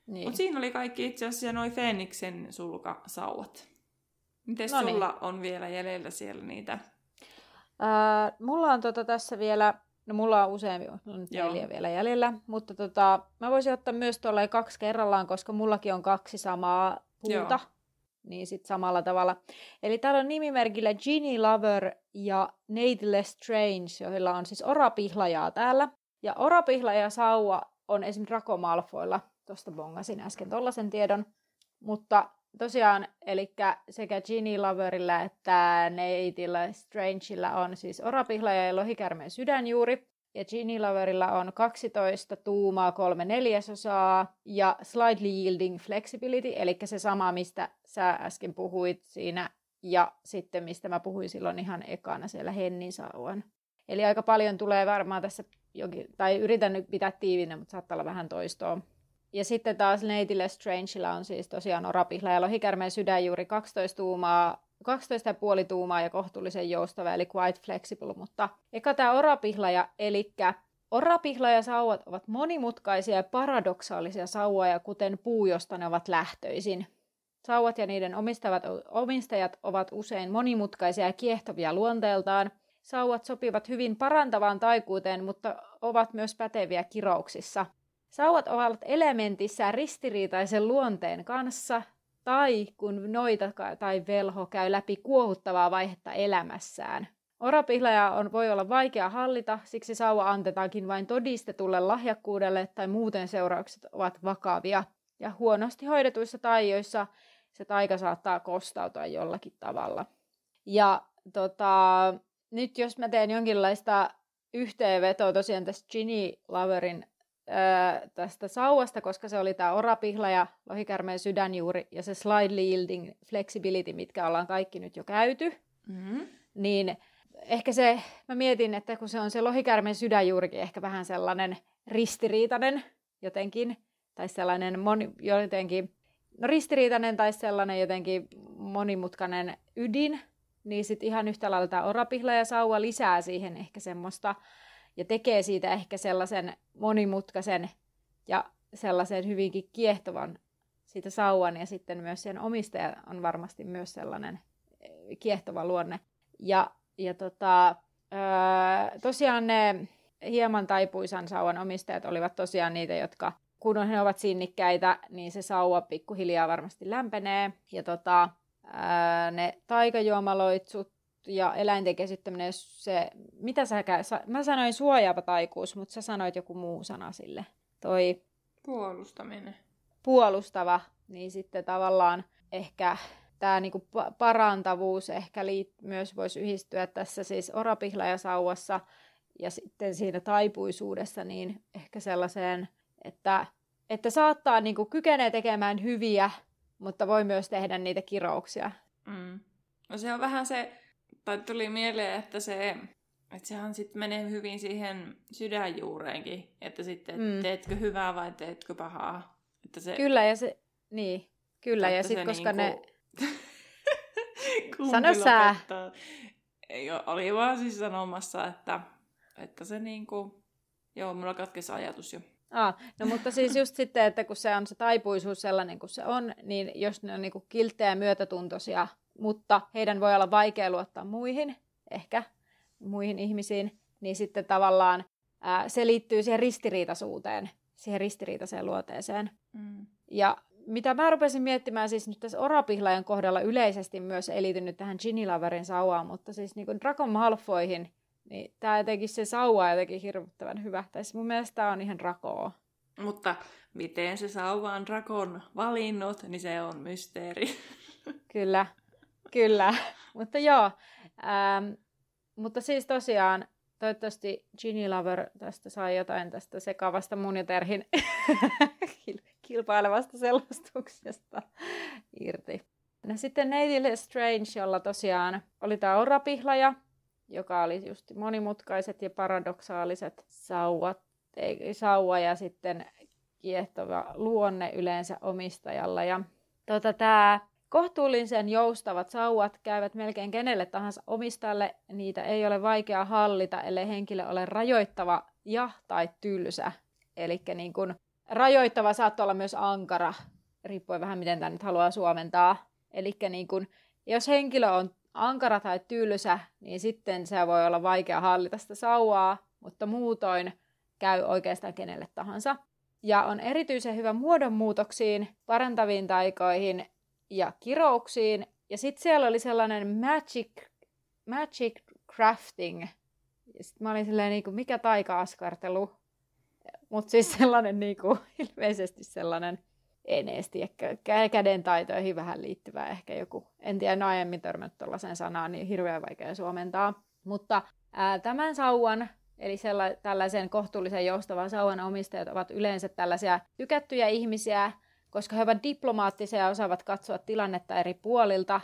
Niin. Mutta siinä oli kaikki itse asiassa noin Feeniksen sulkasauvat. Miten no sulla on vielä jäljellä siellä niitä? Ää, mulla on tota tässä vielä, no mulla on useampi, on neljä vielä jäljellä, mutta tota, mä voisin ottaa myös tuolla kaksi kerrallaan, koska mullakin on kaksi samaa puuta. Joo. Niin sit samalla tavalla. Eli täällä on nimimerkillä Ginny Lover ja Nate Strange, joilla on siis orapihlajaa täällä. Ja orapihlaja sauva on esimerkiksi Draco Malfoilla. Tuosta bongasin äsken tollasen tiedon. Mutta tosiaan, eli sekä Ginny Loverilla että Neitillä Strangeilla on siis orapihlaja ja lohikärmeen sydänjuuri. Ja Ginny Loverilla on 12 tuumaa, kolme neljäsosaa ja slightly yielding flexibility, eli se sama, mistä sä äsken puhuit siinä ja sitten mistä mä puhuin silloin ihan ekana siellä Hennin sauvan. Eli aika paljon tulee varmaan tässä, jokin, tai yritän nyt pitää tiivinä, mutta saattaa olla vähän toistoa. Ja sitten taas Neitille Strangella on siis tosiaan orapihla ja lohikärmeen sydänjuuri 12 tuumaa, 12,5 tuumaa ja kohtuullisen joustava, eli quite flexible. Mutta eka tämä orapihlaja, eli orapihlaja sauvat ovat monimutkaisia ja paradoksaalisia sauvoja, kuten puu, josta ne ovat lähtöisin. Sauvat ja niiden omistavat, omistajat ovat usein monimutkaisia ja kiehtovia luonteeltaan. Sauvat sopivat hyvin parantavaan taikuuteen, mutta ovat myös päteviä kirouksissa – Sauvat ovat elementissä ristiriitaisen luonteen kanssa, tai kun noita tai velho käy läpi kuohuttavaa vaihetta elämässään. Orapihlaja on, voi olla vaikea hallita, siksi sauva antetaankin vain todistetulle lahjakkuudelle tai muuten seuraukset ovat vakavia. Ja huonosti hoidetuissa taioissa se taika saattaa kostautua jollakin tavalla. Ja tota, nyt jos mä teen jonkinlaista yhteenvetoa tosiaan tästä Ginny Tästä sauvasta, koska se oli tämä orapihla ja lohikärmeen sydänjuuri ja se slide yielding flexibility, mitkä ollaan kaikki nyt jo käyty, mm-hmm. niin ehkä se, mä mietin, että kun se on se lohikärmeen sydänjuurikin ehkä vähän sellainen ristiriitainen jotenkin, tai sellainen moni, jotenkin, no ristiriitainen tai sellainen jotenkin monimutkainen ydin, niin sitten ihan yhtä lailla tämä orapihla ja sauva lisää siihen ehkä semmoista ja tekee siitä ehkä sellaisen monimutkaisen ja sellaisen hyvinkin kiehtovan siitä sauvan ja sitten myös sen omistaja on varmasti myös sellainen eh, kiehtova luonne. Ja, ja tota, öö, tosiaan ne hieman taipuisan sauvan omistajat olivat tosiaan niitä, jotka kun he ovat sinnikkäitä, niin se sauva pikkuhiljaa varmasti lämpenee. Ja tota, öö, ne taikajuomaloitsut ja eläinten kesyttäminen, se, mitä sä, mä sanoin suojaava taikuus, mutta sä sanoit joku muu sana sille. Toi puolustaminen. Puolustava, niin sitten tavallaan ehkä tämä niinku parantavuus ehkä liit, myös voisi yhdistyä tässä siis orapihlajasauvassa ja sitten siinä taipuisuudessa niin ehkä sellaiseen, että, että saattaa niinku kykenee tekemään hyviä, mutta voi myös tehdä niitä kirouksia. Mm. No se on vähän se tai tuli mieleen, että se että sehän sitten menee hyvin siihen sydänjuureenkin, että sitten mm. teetkö hyvää vai teetkö pahaa. Että se, kyllä, ja se, niin, kyllä, ja sitten koska niinku... ne... Sano sä. Ei, oli vaan siis sanomassa, että, että se niinku... Joo, mulla katkesi ajatus jo. Ah, no mutta siis just sitten, että kun se on se taipuisuus sellainen kuin se on, niin jos ne on niinku kilttejä myötätuntoisia mutta heidän voi olla vaikea luottaa muihin, ehkä muihin ihmisiin, niin sitten tavallaan ää, se liittyy siihen ristiriitaisuuteen, siihen ristiriitaiseen luoteeseen. Mm. Ja mitä mä rupesin miettimään siis nyt tässä Orapihlajan kohdalla yleisesti myös ei liity nyt tähän Ginny Loverin sauvaan, mutta siis niin kuin Draco Malfoihin, niin tämä jotenkin se sauva on jotenkin hirvittävän hyvä. Tai siis mun mielestä tämä on ihan Dracoa. Mutta miten se sauva on Drakon valinnut, niin se on mysteeri. Kyllä. Kyllä, mutta joo. Ähm, mutta siis tosiaan, toivottavasti Ginny Lover tästä sai jotain tästä sekavasta mun ja Terhin kilpailevasta selostuksesta irti. No sitten Neitille Strange, jolla tosiaan oli tämä orapihlaja, joka oli just monimutkaiset ja paradoksaaliset sauvat. sauva ja sitten kiehtova luonne yleensä omistajalla. Ja tota, tämä kohtuullisen joustavat sauvat käyvät melkein kenelle tahansa omistajalle. Niitä ei ole vaikea hallita, ellei henkilö ole rajoittava ja tai tylsä. Eli niin kun, rajoittava saattaa olla myös ankara, riippuen vähän miten tämä nyt haluaa suomentaa. Eli niin kun, jos henkilö on ankara tai tylsä, niin sitten se voi olla vaikea hallita sitä sauvaa, mutta muutoin käy oikeastaan kenelle tahansa. Ja on erityisen hyvä muodonmuutoksiin, parantaviin taikoihin ja kirouksiin. Ja sitten siellä oli sellainen magic, magic crafting. Ja sitten mä olin silleen, niin kuin, mikä taika-askartelu. Mutta siis sellainen niin kuin, ilmeisesti sellainen, en edes tiedä, käden taitoihin vähän liittyvä ehkä joku. En tiedä, en aiemmin törmännyt tuollaisen sanaan, niin hirveän vaikea suomentaa. Mutta ää, tämän sauvan Eli tällaisen kohtuullisen joustavan sauvan omistajat ovat yleensä tällaisia tykättyjä ihmisiä, koska he ovat diplomaattisia ja osaavat katsoa tilannetta eri puolilta.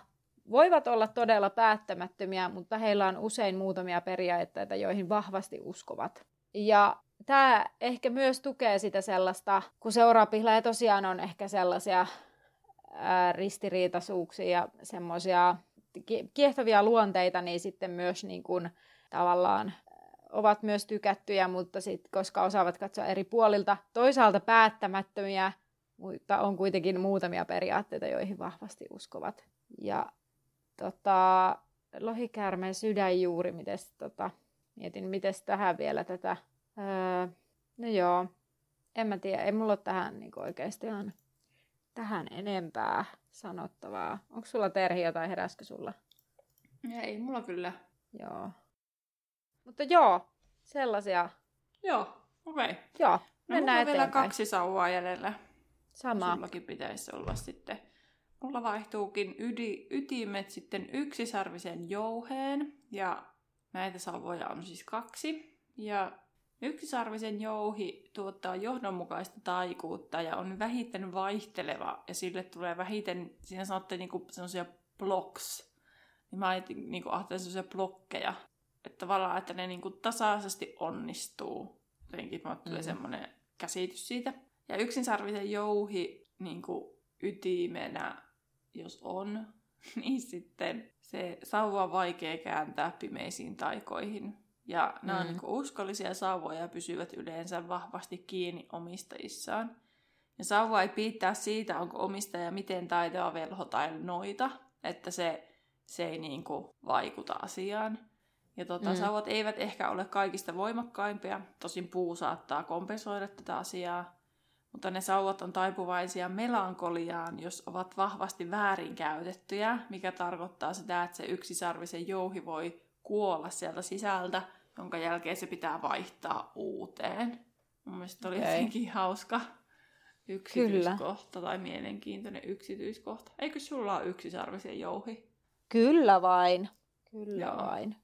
Voivat olla todella päättämättömiä, mutta heillä on usein muutamia periaatteita, joihin vahvasti uskovat. Ja tämä ehkä myös tukee sitä sellaista, kun seuraapihla tosiaan on ehkä sellaisia ristiriitaisuuksia ja semmoisia kiehtovia luonteita, niin sitten myös niin kuin, tavallaan ovat myös tykättyjä, mutta sit, koska osaavat katsoa eri puolilta, toisaalta päättämättömiä, mutta on kuitenkin muutamia periaatteita, joihin vahvasti uskovat. Ja tota, lohikäärmeen sydänjuuri, mites, tota, mietin, miten tähän vielä tätä. Öö, no joo, en mä tiedä, ei mulla ole tähän niin oikeasti ihan tähän enempää sanottavaa. Onko sulla Terhi jotain, heräskö sulla? Ei, mulla kyllä. Joo. Mutta joo, sellaisia. Joo, okei. Okay. Joo, no, mennään no, vielä kaksi sauvaa jäljellä. Sama. Sullakin pitäisi olla sitten. Mulla vaihtuukin ydi, ytimet sitten yksisarvisen jouheen. Ja näitä sauvoja on siis kaksi. Ja yksisarvisen jouhi tuottaa johdonmukaista taikuutta ja on vähiten vaihteleva. Ja sille tulee vähiten, siinä sanotte niinku sellaisia blocks. Niin mä niinku ajattelin sellaisia blokkeja että tavallaan, että ne niinku tasaisesti onnistuu. Jotenkin mä tulee mm. semmoinen käsitys siitä. Ja yksinsarvisen jouhi niinku ytimenä, jos on, niin sitten se sauva on vaikea kääntää pimeisiin taikoihin. Ja nämä mm. on niinku uskollisia sauvoja ja pysyvät yleensä vahvasti kiinni omistajissaan. Ja sauva ei piittää siitä, onko omistaja miten taitoa velho tai noita, että se, se ei niinku vaikuta asiaan. Ja tota, mm. sauvat eivät ehkä ole kaikista voimakkaimpia, tosin puu saattaa kompensoida tätä asiaa, mutta ne sauvat on taipuvaisia melankoliaan, jos ovat vahvasti väärinkäytettyjä, mikä tarkoittaa sitä, että se yksisarvisen jouhi voi kuolla sieltä sisältä, jonka jälkeen se pitää vaihtaa uuteen. Mun mielestä oli okay. jotenkin hauska yksityiskohta Kyllä. tai mielenkiintoinen yksityiskohta. Eikö sulla ole yksisarvisen jouhi? Kyllä vain. Kyllä Joo. vain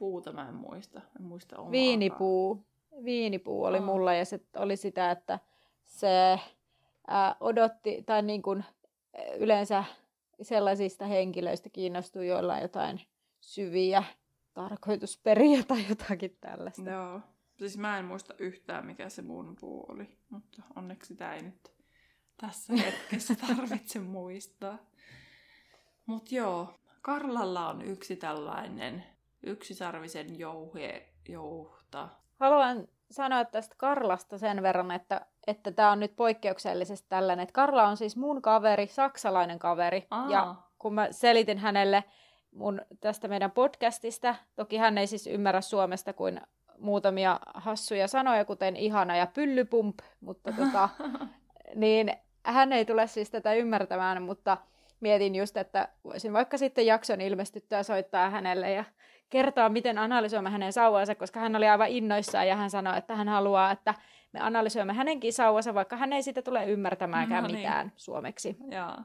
puuta mä en muista. En muista omaakaan. Viinipuu. Viinipuu oli oh. mulla ja se oli sitä, että se ää, odotti, tai niin kuin yleensä sellaisista henkilöistä kiinnostui, joilla on jotain syviä tarkoitusperiä tai jotakin tällaista. Joo. Siis mä en muista yhtään, mikä se mun puu oli, mutta onneksi sitä ei nyt tässä hetkessä tarvitse muistaa. Mutta joo, Karlalla on yksi tällainen yksisarvisen jouhe, jouhta. Haluan sanoa tästä Karlasta sen verran, että että tämä on nyt poikkeuksellisesti tällainen, että Karla on siis mun kaveri, saksalainen kaveri, Aa. ja kun mä selitin hänelle mun tästä meidän podcastista, toki hän ei siis ymmärrä Suomesta kuin muutamia hassuja sanoja, kuten ihana ja pyllypump, mutta tota, niin hän ei tule siis tätä ymmärtämään, mutta mietin just, että voisin vaikka sitten jakson ilmestyttyä soittaa hänelle ja kertoa, miten analysoimme hänen sauvansa, koska hän oli aivan innoissaan ja hän sanoi, että hän haluaa, että me analysoimme hänenkin sauvansa, vaikka hän ei sitä tule ymmärtämäänkään no niin. mitään suomeksi. Joo.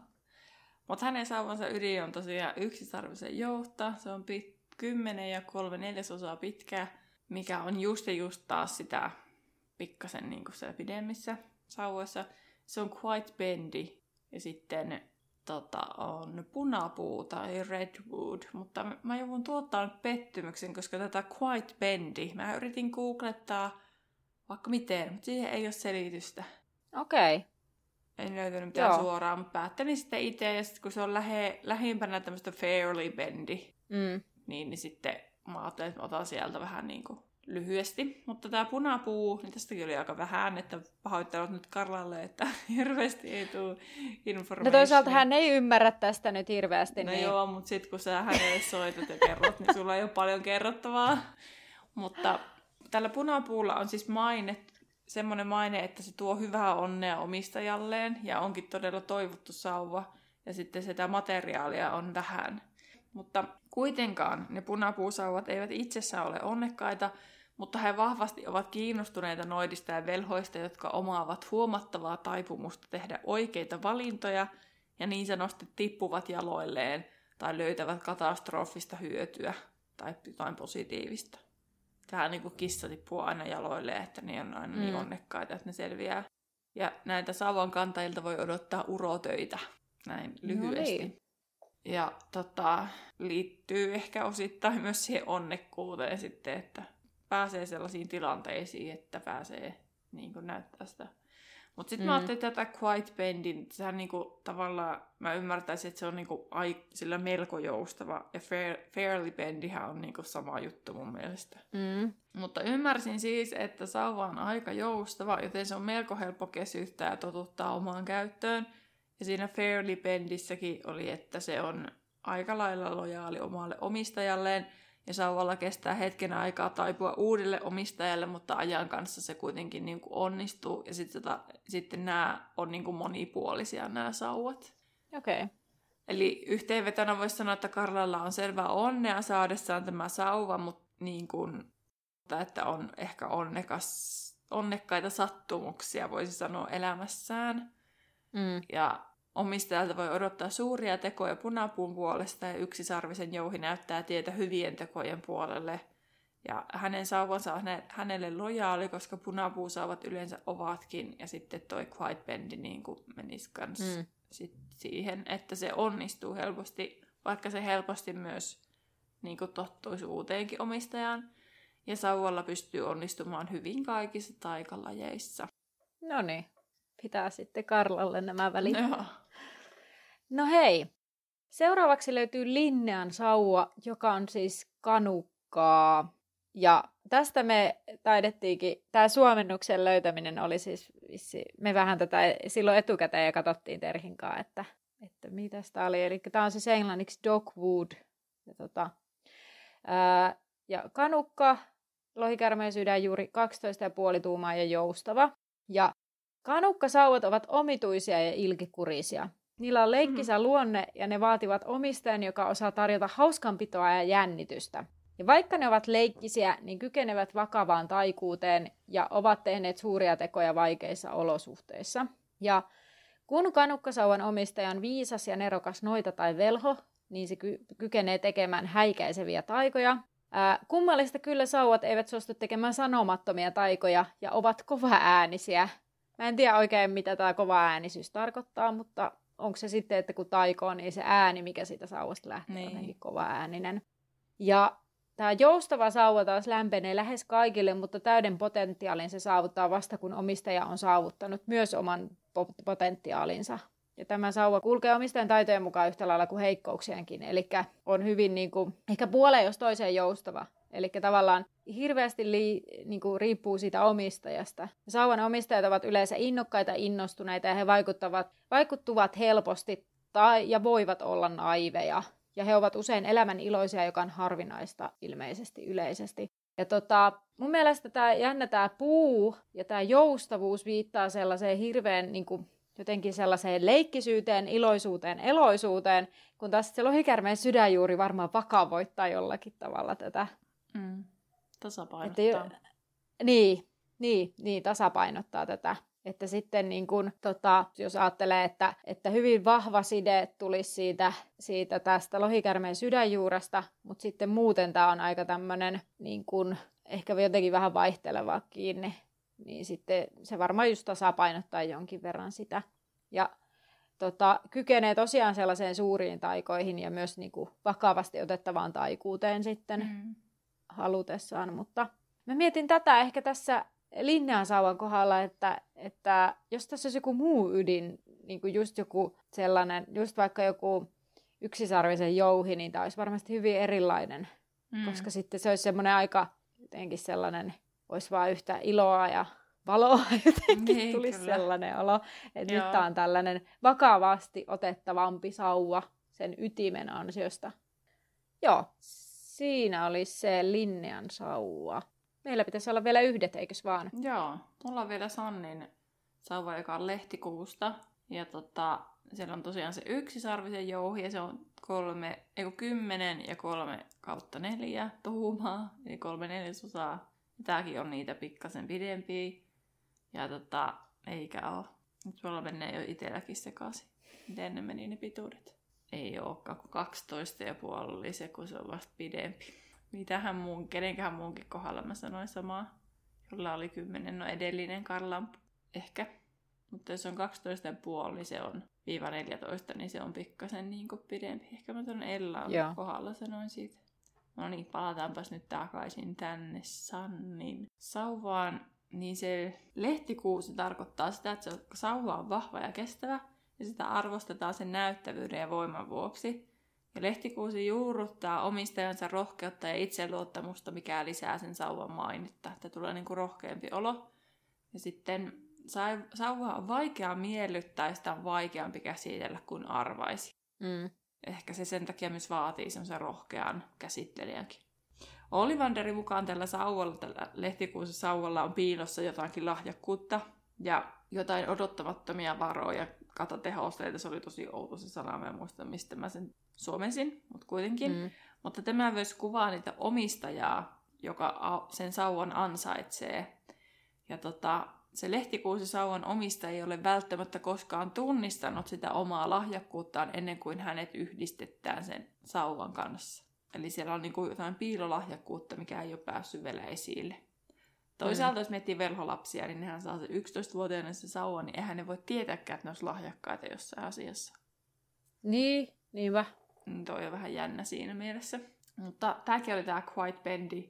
Mutta hänen sauvansa ydin on tosiaan yksisarvisen jouhta. Se on pit- 10 ja kolme neljäsosaa pitkä, mikä on just ja just taas sitä pikkasen niin kuin pidemmissä sauvoissa. Se on quite bendy. Ja sitten tota, on punapuu tai redwood, mutta mä joudun tuottaa nyt pettymyksen, koska tätä quite bendy, mä yritin googlettaa, vaikka miten, mutta siihen ei ole selitystä. Okei. Okay. En löytänyt mitään Joo. suoraan, mutta päättelin sitten itse, ja sitten kun se on lähe, lähimpänä tämmöistä fairly bendy, mm. niin, niin sitten mä ajattelin, että otan sieltä vähän niin kuin lyhyesti. Mutta tämä punapuu, niin tästäkin oli aika vähän, että pahoittelut nyt Karlalle, että hirveästi ei tule informaatiota. No toisaalta hän ei ymmärrä tästä nyt hirveästi. No niin... joo, mutta sitten kun sä hänelle soitat ja kerrot, niin sulla ei ole paljon kerrottavaa. Mutta tällä punapuulla on siis maine, semmoinen maine, että se tuo hyvää onnea omistajalleen ja onkin todella toivottu sauva. Ja sitten sitä materiaalia on vähän. Mutta kuitenkaan ne punapuusauvat eivät itsessään ole onnekkaita, mutta he vahvasti ovat kiinnostuneita noidista ja velhoista, jotka omaavat huomattavaa taipumusta tehdä oikeita valintoja ja niin sanotusti tippuvat jaloilleen tai löytävät katastrofista hyötyä tai jotain positiivista. Tähän niin kuin kissa tippuu aina jaloilleen, että ne on aina niin mm. niin onnekkaita, että ne selviää. Ja näitä sauvan kantajilta voi odottaa urotöitä, näin lyhyesti. No niin. Ja tota, liittyy ehkä osittain myös siihen onnekkuuteen sitten, että pääsee sellaisiin tilanteisiin, että pääsee niin kuin näyttää sitä. Mutta sitten mm. mä ajattelin tätä Quiet Bendin, sehän niinku, tavallaan, mä ymmärtäisin, että se on niinku, ai, sillä melko joustava, ja fair, Fairly Bendihän on niinku sama juttu mun mielestä. Mm. Mutta ymmärsin siis, että sauva on aika joustava, joten se on melko helppo kesyttää ja totuttaa omaan käyttöön. Ja siinä Fairly Bendissäkin oli, että se on aika lailla lojaali omalle omistajalleen, ja sauvalla kestää hetken aikaa taipua uudelle omistajalle, mutta ajan kanssa se kuitenkin niin kuin onnistuu. Ja sit tota, sitten nämä on niin kuin monipuolisia nämä sauvat. Okei. Okay. Eli yhteenvetona voisi sanoa, että Karlalla on selvä onnea saadessaan tämä sauva, mutta niin kuin, että on ehkä onnekas, onnekkaita sattumuksia, voisi sanoa, elämässään. Mm. Ja Omistajalta voi odottaa suuria tekoja punapuun puolesta ja yksisarvisen jouhi näyttää tietä hyvien tekojen puolelle. Ja hänen sauvansa on hänelle lojaali, koska punapuusauvat yleensä ovatkin. Ja sitten toi Quiet Bendi niin menisi kans mm. sit siihen, että se onnistuu helposti, vaikka se helposti myös niin kuin tottuisi uuteenkin omistajaan. Ja sauvalla pystyy onnistumaan hyvin kaikissa taikalajeissa. No niin, pitää sitten Karlalle nämä välit. No hei, seuraavaksi löytyy Linnean sauva, joka on siis kanukkaa. Ja tästä me taidettiinkin, tämä suomennuksen löytäminen oli siis, vissi, me vähän tätä silloin etukäteen ja katsottiin Terhinkaan, että, että mitä tämä oli. Eli tämä on siis englanniksi dogwood. Ja, tota, ää, ja kanukka, lohikärmeen sydän juuri 12,5 tuumaa ja joustava. Ja kanukkasauvat ovat omituisia ja ilkikurisia. Niillä on leikkisä mm-hmm. luonne ja ne vaativat omistajan, joka osaa tarjota hauskanpitoa ja jännitystä. Ja vaikka ne ovat leikkisiä, niin kykenevät vakavaan taikuuteen ja ovat tehneet suuria tekoja vaikeissa olosuhteissa. Ja kun kanukkasauvan omistaja on viisas ja nerokas noita tai velho, niin se ky- kykenee tekemään häikäiseviä taikoja. Ää, kummallista kyllä sauvat eivät suostu tekemään sanomattomia taikoja ja ovat kova äänisiä. Mä en tiedä oikein, mitä tämä kova äänisyys tarkoittaa, mutta onko se sitten, että kun taikoo, niin se ääni, mikä siitä sauvasta lähtee, niin. on jotenkin kova ääninen. Ja tämä joustava sauva taas lämpenee lähes kaikille, mutta täyden potentiaalin se saavuttaa vasta, kun omistaja on saavuttanut myös oman potentiaalinsa. Ja tämä sauva kulkee omistajan taitojen mukaan yhtä lailla kuin heikkouksienkin. Eli on hyvin niin kuin, ehkä puoleen jos toiseen joustava. Eli tavallaan hirveästi li, niin kuin riippuu siitä omistajasta. Sauvan omistajat ovat yleensä innokkaita, innostuneita ja he vaikuttavat, vaikuttuvat helposti tai, ja voivat olla naiveja. Ja he ovat usein elämän iloisia, joka on harvinaista ilmeisesti yleisesti. Ja tota, mun mielestä tämä jännä tämä puu ja tämä joustavuus viittaa sellaiseen hirveän niin kuin, jotenkin sellaiseen leikkisyyteen, iloisuuteen, eloisuuteen, kun taas se lohikärmeen sydänjuuri varmaan vakavoittaa jollakin tavalla tätä Mm. Tasapainottaa. Että, niin, niin, niin, tasapainottaa tätä. Että sitten niin kun, tota, jos ajattelee, että, että hyvin vahva side tulisi siitä, siitä tästä lohikärmeen sydänjuuresta, mutta sitten muuten tämä on aika tämmöinen niin kun, ehkä jotenkin vähän vaihteleva kiinni, niin sitten se varmaan just tasapainottaa jonkin verran sitä. Ja tota, kykenee tosiaan sellaiseen suuriin taikoihin ja myös niin kuin, vakavasti otettavaan taikuuteen sitten. Mm halutessaan, mutta mä mietin tätä ehkä tässä, linnean sauvan kohdalla, että, että jos tässä olisi joku muu ydin, niin kuin just joku sellainen, just vaikka joku yksisarvisen jouhi, niin tämä olisi varmasti hyvin erilainen, mm. koska sitten se olisi semmoinen aika jotenkin sellainen, olisi vaan yhtä iloa ja valoa jotenkin niin, tulisi kyllä. sellainen olo, että Joo. nyt tämä on tällainen vakavasti otettavampi sauva sen ytimen ansiosta. Joo, siinä oli se Linnean sauva. Meillä pitäisi olla vielä yhdet, eikös vaan? Joo, mulla on vielä Sannin sauva, joka on lehtikuusta. Ja tota, siellä on tosiaan se yksisarvisen jouhi ja se on kolme, ei kymmenen ja kolme kautta neljä tuumaa, eli kolme neljäsosaa. Ja tääkin on niitä pikkasen pidempiä. Ja tota, eikä oo. Nyt mulla menee jo itselläkin sekaisin. Miten ne meni ne pituudet? Ei olekaan, kun 12 ja puoli oli se, kun se on vasta pidempi. Mitähän muun, kenenkään muunkin kohdalla mä sanoin samaa. Jolla oli 10, no edellinen Karlampu. Ehkä. Mutta jos on 12 ja puoli, niin se on viiva 14, niin se on pikkasen niin pidempi. Ehkä mä tuon Ella kohdalla sanoin siitä. No niin, palataanpas nyt takaisin tänne Sannin sauvaan. Niin se lehtikuusi tarkoittaa sitä, että se sauva on vahva ja kestävä, ja sitä arvostetaan sen näyttävyyden ja voiman vuoksi. Ja lehtikuusi juurruttaa omistajansa rohkeutta ja itseluottamusta, mikä lisää sen sauvan mainetta, että tulee niin kuin rohkeampi olo. Ja sitten sauva on vaikea miellyttää ja sitä on vaikeampi käsitellä kuin arvaisi. Mm. Ehkä se sen takia myös vaatii semmoisen rohkean käsittelijänkin. Ollivanderin mukaan tällä sauvalla, tällä lehtikuusen sauvalla on piilossa jotakin lahjakkuutta ja jotain odottamattomia varoja katatehosteita. Se oli tosi outo se sana, mä en muista mistä mä sen suomensin, mutta kuitenkin. Mm. Mutta tämä myös kuvaa niitä omistajaa, joka sen sauvan ansaitsee. Ja tota, se lehtikuusisauvan omistaja ei ole välttämättä koskaan tunnistanut sitä omaa lahjakkuuttaan ennen kuin hänet yhdistetään sen sauvan kanssa. Eli siellä on niinku jotain piilolahjakkuutta, mikä ei ole päässyt vielä esille. Toisaalta mm. jos miettii velholapsia, niin nehän saa se 11-vuotiaana se sauva, niin eihän ne voi tietääkään, että ne olisi lahjakkaita jossain asiassa. Niin, niinpä. Mm, toi on vähän jännä siinä mielessä. Mutta tämäkin oli tämä Quiet Bendy,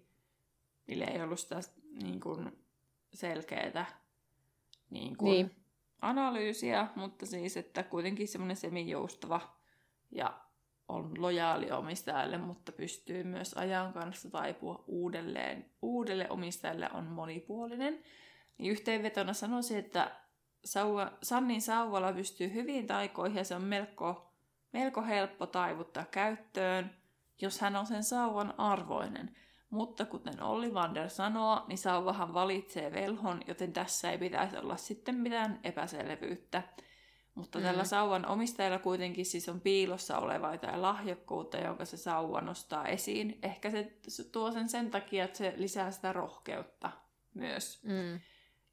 millä ei ollut sitä niin kuin, selkeää niin kuin, niin. analyysiä, mutta siis, että kuitenkin semmoinen semijoustava ja on lojaali omistajalle, mutta pystyy myös ajan kanssa taipua uudelleen. Uudelle omistajalle on monipuolinen. Niin yhteenvetona sanoisin, että sauva, Sannin sauvalla pystyy hyvin taikoihin ja se on melko, melko helppo taivuttaa käyttöön, jos hän on sen sauvan arvoinen. Mutta kuten Olli Vander sanoo, niin sauvahan valitsee velhon, joten tässä ei pitäisi olla sitten mitään epäselvyyttä. Mutta mm. tällä sauvan omistajalla kuitenkin siis on piilossa olevaa tai lahjakkuutta, jonka se sauva nostaa esiin. Ehkä se tuo sen sen takia, että se lisää sitä rohkeutta myös. Mm.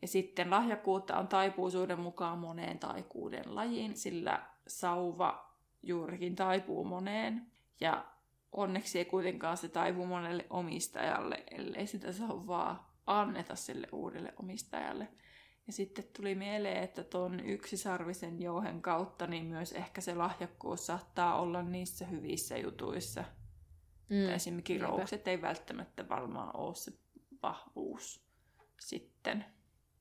Ja sitten lahjakkuutta on taipuisuuden mukaan moneen taikuuden lajiin, sillä sauva juurikin taipuu moneen. Ja onneksi ei kuitenkaan se taivu monelle omistajalle, ellei sitä sauvaa anneta sille uudelle omistajalle. Ja sitten tuli mieleen, että tuon yksisarvisen jouhen kautta niin myös ehkä se lahjakkuus saattaa olla niissä hyvissä jutuissa. Mm, Esimerkiksi roukset ei välttämättä varmaan ole se vahvuus sitten.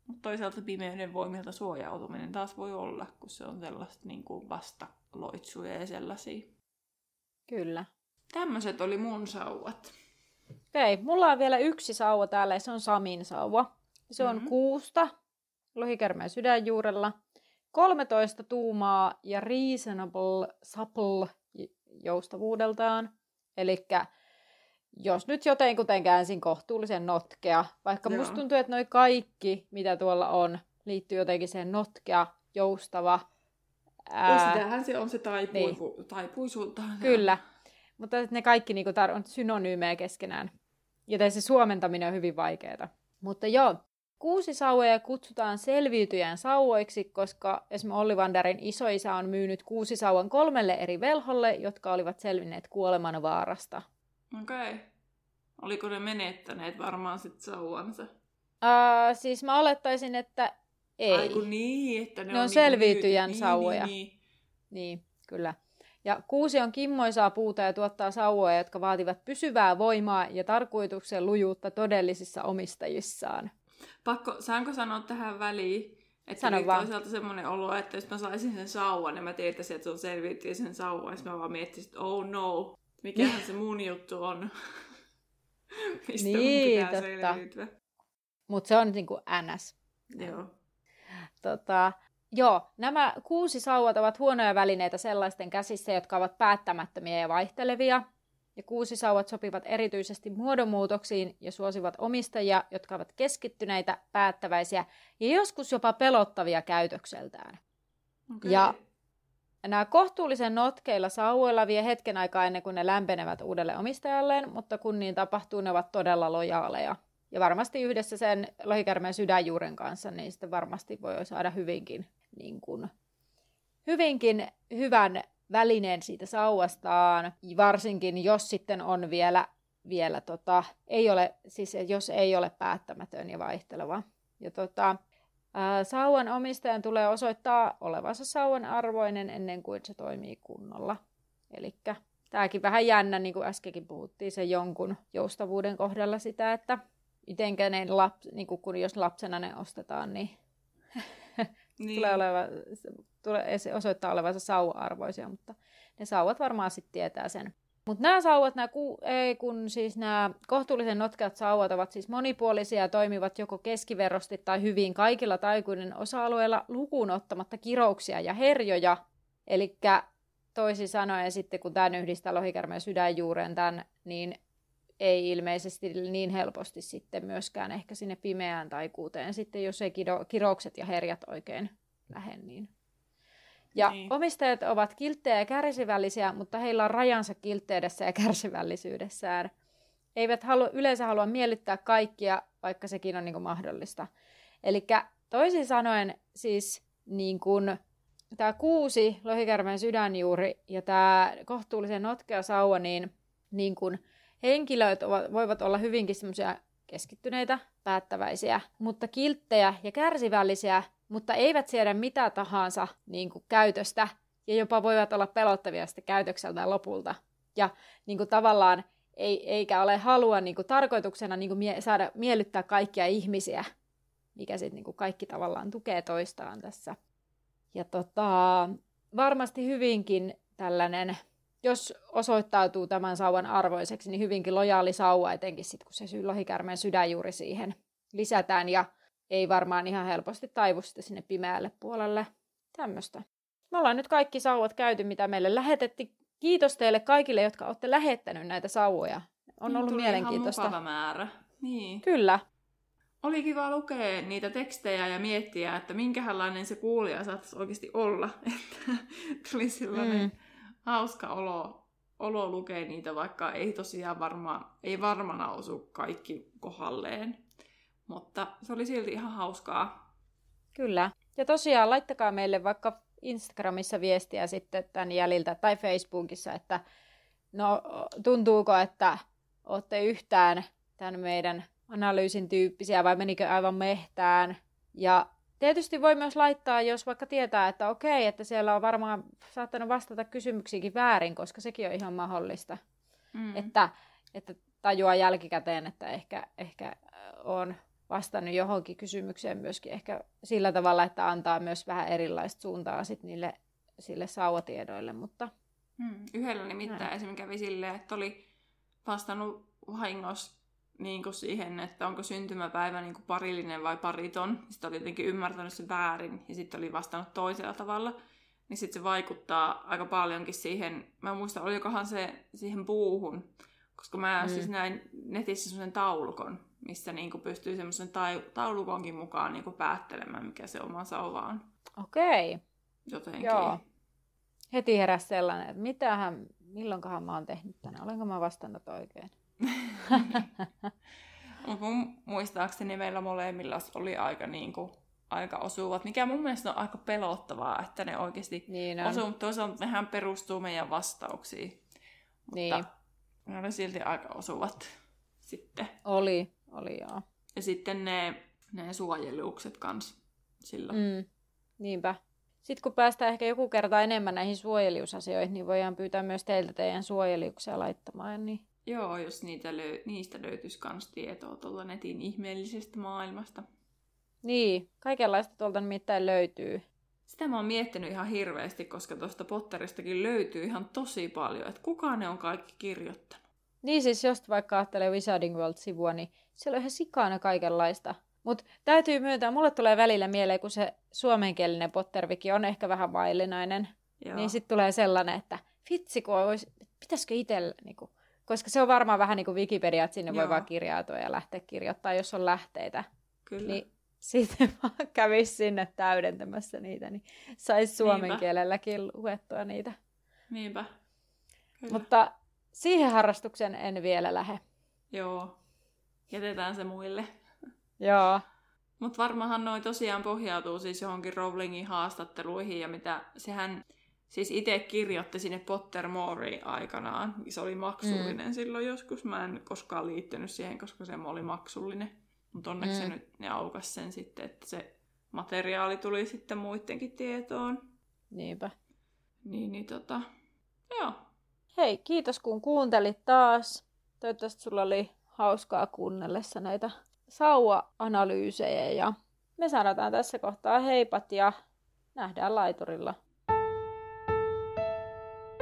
Mutta toisaalta pimeyden voimilta suojautuminen taas voi olla, kun se on sellaista niin kuin vastaloitsuja ja sellaisia. Kyllä. Tämmöiset oli mun sauvat. Okei, mulla on vielä yksi sauva täällä ja se on Samin sauva. Se on mm-hmm. kuusta lohikärmeen sydänjuurella, 13 tuumaa ja reasonable supple joustavuudeltaan. Eli jos nyt jotenkuten käänsin kohtuullisen notkea, vaikka Joo. musta tuntuu, että noi kaikki, mitä tuolla on, liittyy jotenkin siihen notkea, joustava. Ää... Sitähän se on se taipuivu, niin. taipuisuutaan. Kyllä, mutta ne kaikki niinku tar- on synonyymejä keskenään. Joten se suomentaminen on hyvin vaikeaa. Mutta joo, Kuusisauvoja kutsutaan selviytyjän sauvoiksi, koska esimerkiksi Olli Vanderin isoisä on myynyt kuusisauvan kolmelle eri velholle, jotka olivat selvinneet kuoleman vaarasta. Okei. Okay. Oliko ne menettäneet varmaan sitten sauvansa? Uh, siis mä olettaisin, että ei. Ai kun niin, että ne, ne on, on niinku selviytyjän niin, sauvoja. Niin, niin. niin, kyllä. Ja kuusi on kimmoisaa puuta ja tuottaa sauvoja, jotka vaativat pysyvää voimaa ja tarkoituksen lujuutta todellisissa omistajissaan. Pakko, saanko sanoa tähän väliin, että Sano vaan. toisaalta semmoinen olo, että jos mä saisin sen sauvan, niin mä tietäisin, että se on selviytyä sen sauvan. Sitten mä vaan miettisin, että oh no, mikähän se mun juttu on. Mistä niin, mun pitää totta. selviytyä. Mutta se on niin kuin NS. Joo. Tota, joo, nämä kuusi sauvat ovat huonoja välineitä sellaisten käsissä, jotka ovat päättämättömiä ja vaihtelevia. Ja kuusi sauvat sopivat erityisesti muodonmuutoksiin ja suosivat omistajia, jotka ovat keskittyneitä, päättäväisiä ja joskus jopa pelottavia käytökseltään. Okay. Ja nämä kohtuullisen notkeilla sauvoilla vie hetken aikaa ennen kuin ne lämpenevät uudelle omistajalleen, mutta kun niin tapahtuu, ne ovat todella lojaaleja. Ja varmasti yhdessä sen lohikärmeen sydänjuuren kanssa, niin sitten varmasti voi saada hyvinkin, niin kuin, hyvinkin hyvän välineen siitä sauvastaan, varsinkin jos sitten on vielä, vielä tota, ei ole, siis jos ei ole päättämätön ja vaihteleva. Ja tota, ää, sauvan omistajan tulee osoittaa olevansa sauvan arvoinen ennen kuin se toimii kunnolla. Eli tämäkin vähän jännä, niin kuin äskenkin puhuttiin sen jonkun joustavuuden kohdalla sitä, että mitenkä ne laps, niin kun jos lapsena ne ostetaan, niin, niin. tulee, oleva, tulee osoittaa olevansa sauva-arvoisia, mutta ne sauvat varmaan sitten tietää sen. Mutta nämä sauvat, nämä ku, ei, kun siis nämä kohtuullisen notkeat sauvat ovat siis monipuolisia ja toimivat joko keskiverrosti tai hyvin kaikilla taikuinen osa-alueilla lukuun ottamatta kirouksia ja herjoja. Eli toisin sanoen sitten, kun tämän yhdistää lohikärmeen sydänjuuren tämän, niin ei ilmeisesti niin helposti sitten myöskään ehkä sinne pimeään taikuuteen sitten, jos ei kiroukset ja herjat oikein lähde niin ja niin. omistajat ovat kilttejä ja kärsivällisiä, mutta heillä on rajansa kiltteydessä ja kärsivällisyydessään. Eivät halua, yleensä halua miellyttää kaikkia, vaikka sekin on niin kuin mahdollista. Eli toisin sanoen siis niin kuin, tämä kuusi lohikärmeen sydänjuuri ja tämä kohtuullisen notkea sauva, niin, niin kuin, henkilöt ovat, voivat olla hyvinkin semmoisia keskittyneitä, päättäväisiä, mutta kilttejä ja kärsivällisiä mutta eivät siedä mitä tahansa niin kuin käytöstä ja jopa voivat olla pelottavia sitten käytökseltään lopulta. Ja niin kuin tavallaan ei, eikä ole halua niin kuin tarkoituksena niin kuin mie- saada miellyttää kaikkia ihmisiä, mikä sitten niin kaikki tavallaan tukee toistaan tässä. Ja tota, varmasti hyvinkin tällainen, jos osoittautuu tämän sauvan arvoiseksi, niin hyvinkin lojaali sauva, etenkin sitten kun se lohikärmeen sydänjuuri siihen lisätään. Ja ei varmaan ihan helposti taivu sitten sinne pimeälle puolelle. Tämmöistä. Me ollaan nyt kaikki sauvat käyty, mitä meille lähetettiin. Kiitos teille kaikille, jotka olette lähettänyt näitä sauvoja. On ollut Tuli mielenkiintoista. Ihan määrä. Niin. Kyllä. Oli kiva lukea niitä tekstejä ja miettiä, että minkälainen se kuulija saattaisi oikeasti olla. Että tuli sellainen mm. Hauska olo, olo lukea niitä, vaikka ei tosiaan varmaan, ei varmaan osu kaikki kohalleen. Mutta se oli silti ihan hauskaa. Kyllä. Ja tosiaan laittakaa meille vaikka Instagramissa viestiä sitten tämän jäljiltä tai Facebookissa, että no tuntuuko, että olette yhtään tämän meidän analyysin tyyppisiä vai menikö aivan mehtään. Ja tietysti voi myös laittaa, jos vaikka tietää, että okei, että siellä on varmaan saattanut vastata kysymyksiinkin väärin, koska sekin on ihan mahdollista. Mm. Että, että tajua jälkikäteen, että ehkä, ehkä on vastannut johonkin kysymykseen myöskin ehkä sillä tavalla, että antaa myös vähän erilaista suuntaa sit niille sille sauvatiedoille, mutta... Hmm. Yhdellä nimittäin näin. esimerkiksi kävi silleen, että oli vastannut vahingossa niin kuin siihen, että onko syntymäpäivä niin kuin parillinen vai pariton. Sitten oli jotenkin ymmärtänyt se väärin ja sitten oli vastannut toisella tavalla. Niin sitten se vaikuttaa aika paljonkin siihen, mä muistan, olikohan se siihen puuhun, koska mä mm. siis näin netissä sellaisen taulukon, missä niinku pystyy semmoisen taulukonkin mukaan niinku päättelemään, mikä se oma sauva on. Okei. Jotenkin. Joo. Heti heräsi sellainen, että mitähän, milloinkohan mä oon tehnyt tänne, olenko mä vastannut oikein? Mutta mun muistaakseni meillä molemmilla oli aika, niinku, aika osuvat, mikä mun mielestä on aika pelottavaa, että ne oikeasti niin osuu, mutta toisaalta nehän perustuu meidän vastauksiin. Niin. Mutta ne oli silti aika osuvat sitten. Oli, oli joo. Ja sitten ne, ne suojelukset kans sillä. Mm, niinpä. Sitten kun päästään ehkä joku kerta enemmän näihin suojeliusasioihin, niin voidaan pyytää myös teiltä teidän suojeliuksia laittamaan. Niin... Joo, jos niitä löy- niistä löytyisi myös tietoa tuolla netin ihmeellisestä maailmasta. Niin, kaikenlaista tuolta nimittäin löytyy. Sitä mä oon miettinyt ihan hirveästi, koska tuosta Potteristakin löytyy ihan tosi paljon, että kuka ne on kaikki kirjoittanut. Niin siis, jos vaikka ajattelee Wizarding World-sivua, niin siellä on ihan sikana kaikenlaista. Mutta täytyy myöntää, mulle tulee välillä mieleen, kun se suomenkielinen Potterviki on ehkä vähän vaillinainen, Joo. niin sitten tulee sellainen, että vitsi, kun olisi, pitäisikö itsellä, niinku, koska se on varmaan vähän niin kuin Wikipedia, että sinne Joo. voi vaan kirjautua ja lähteä kirjoittaa, jos on lähteitä. Kyllä. Niin sitten vaan kävisi sinne täydentämässä niitä, niin saisi suomen Niinpä. kielelläkin luettua niitä. Niinpä. Kyllä. Mutta siihen harrastukseen en vielä lähde. Joo. Jätetään se muille. Joo. Mutta varmahan noi tosiaan pohjautuu siis johonkin Rowlingin haastatteluihin ja mitä sehän siis itse kirjoitti sinne Pottermoreen aikanaan. Se oli maksullinen mm. silloin joskus. Mä en koskaan liittynyt siihen, koska se oli maksullinen. Mutta onneksi mm. se nyt ne aukas sen sitten, että se materiaali tuli sitten muidenkin tietoon. Niinpä. Niin, niin tota, joo. Hei, kiitos kun kuuntelit taas. Toivottavasti sulla oli hauskaa kuunnellessa näitä sauva-analyysejä ja me sanotaan tässä kohtaa heipat ja nähdään laiturilla.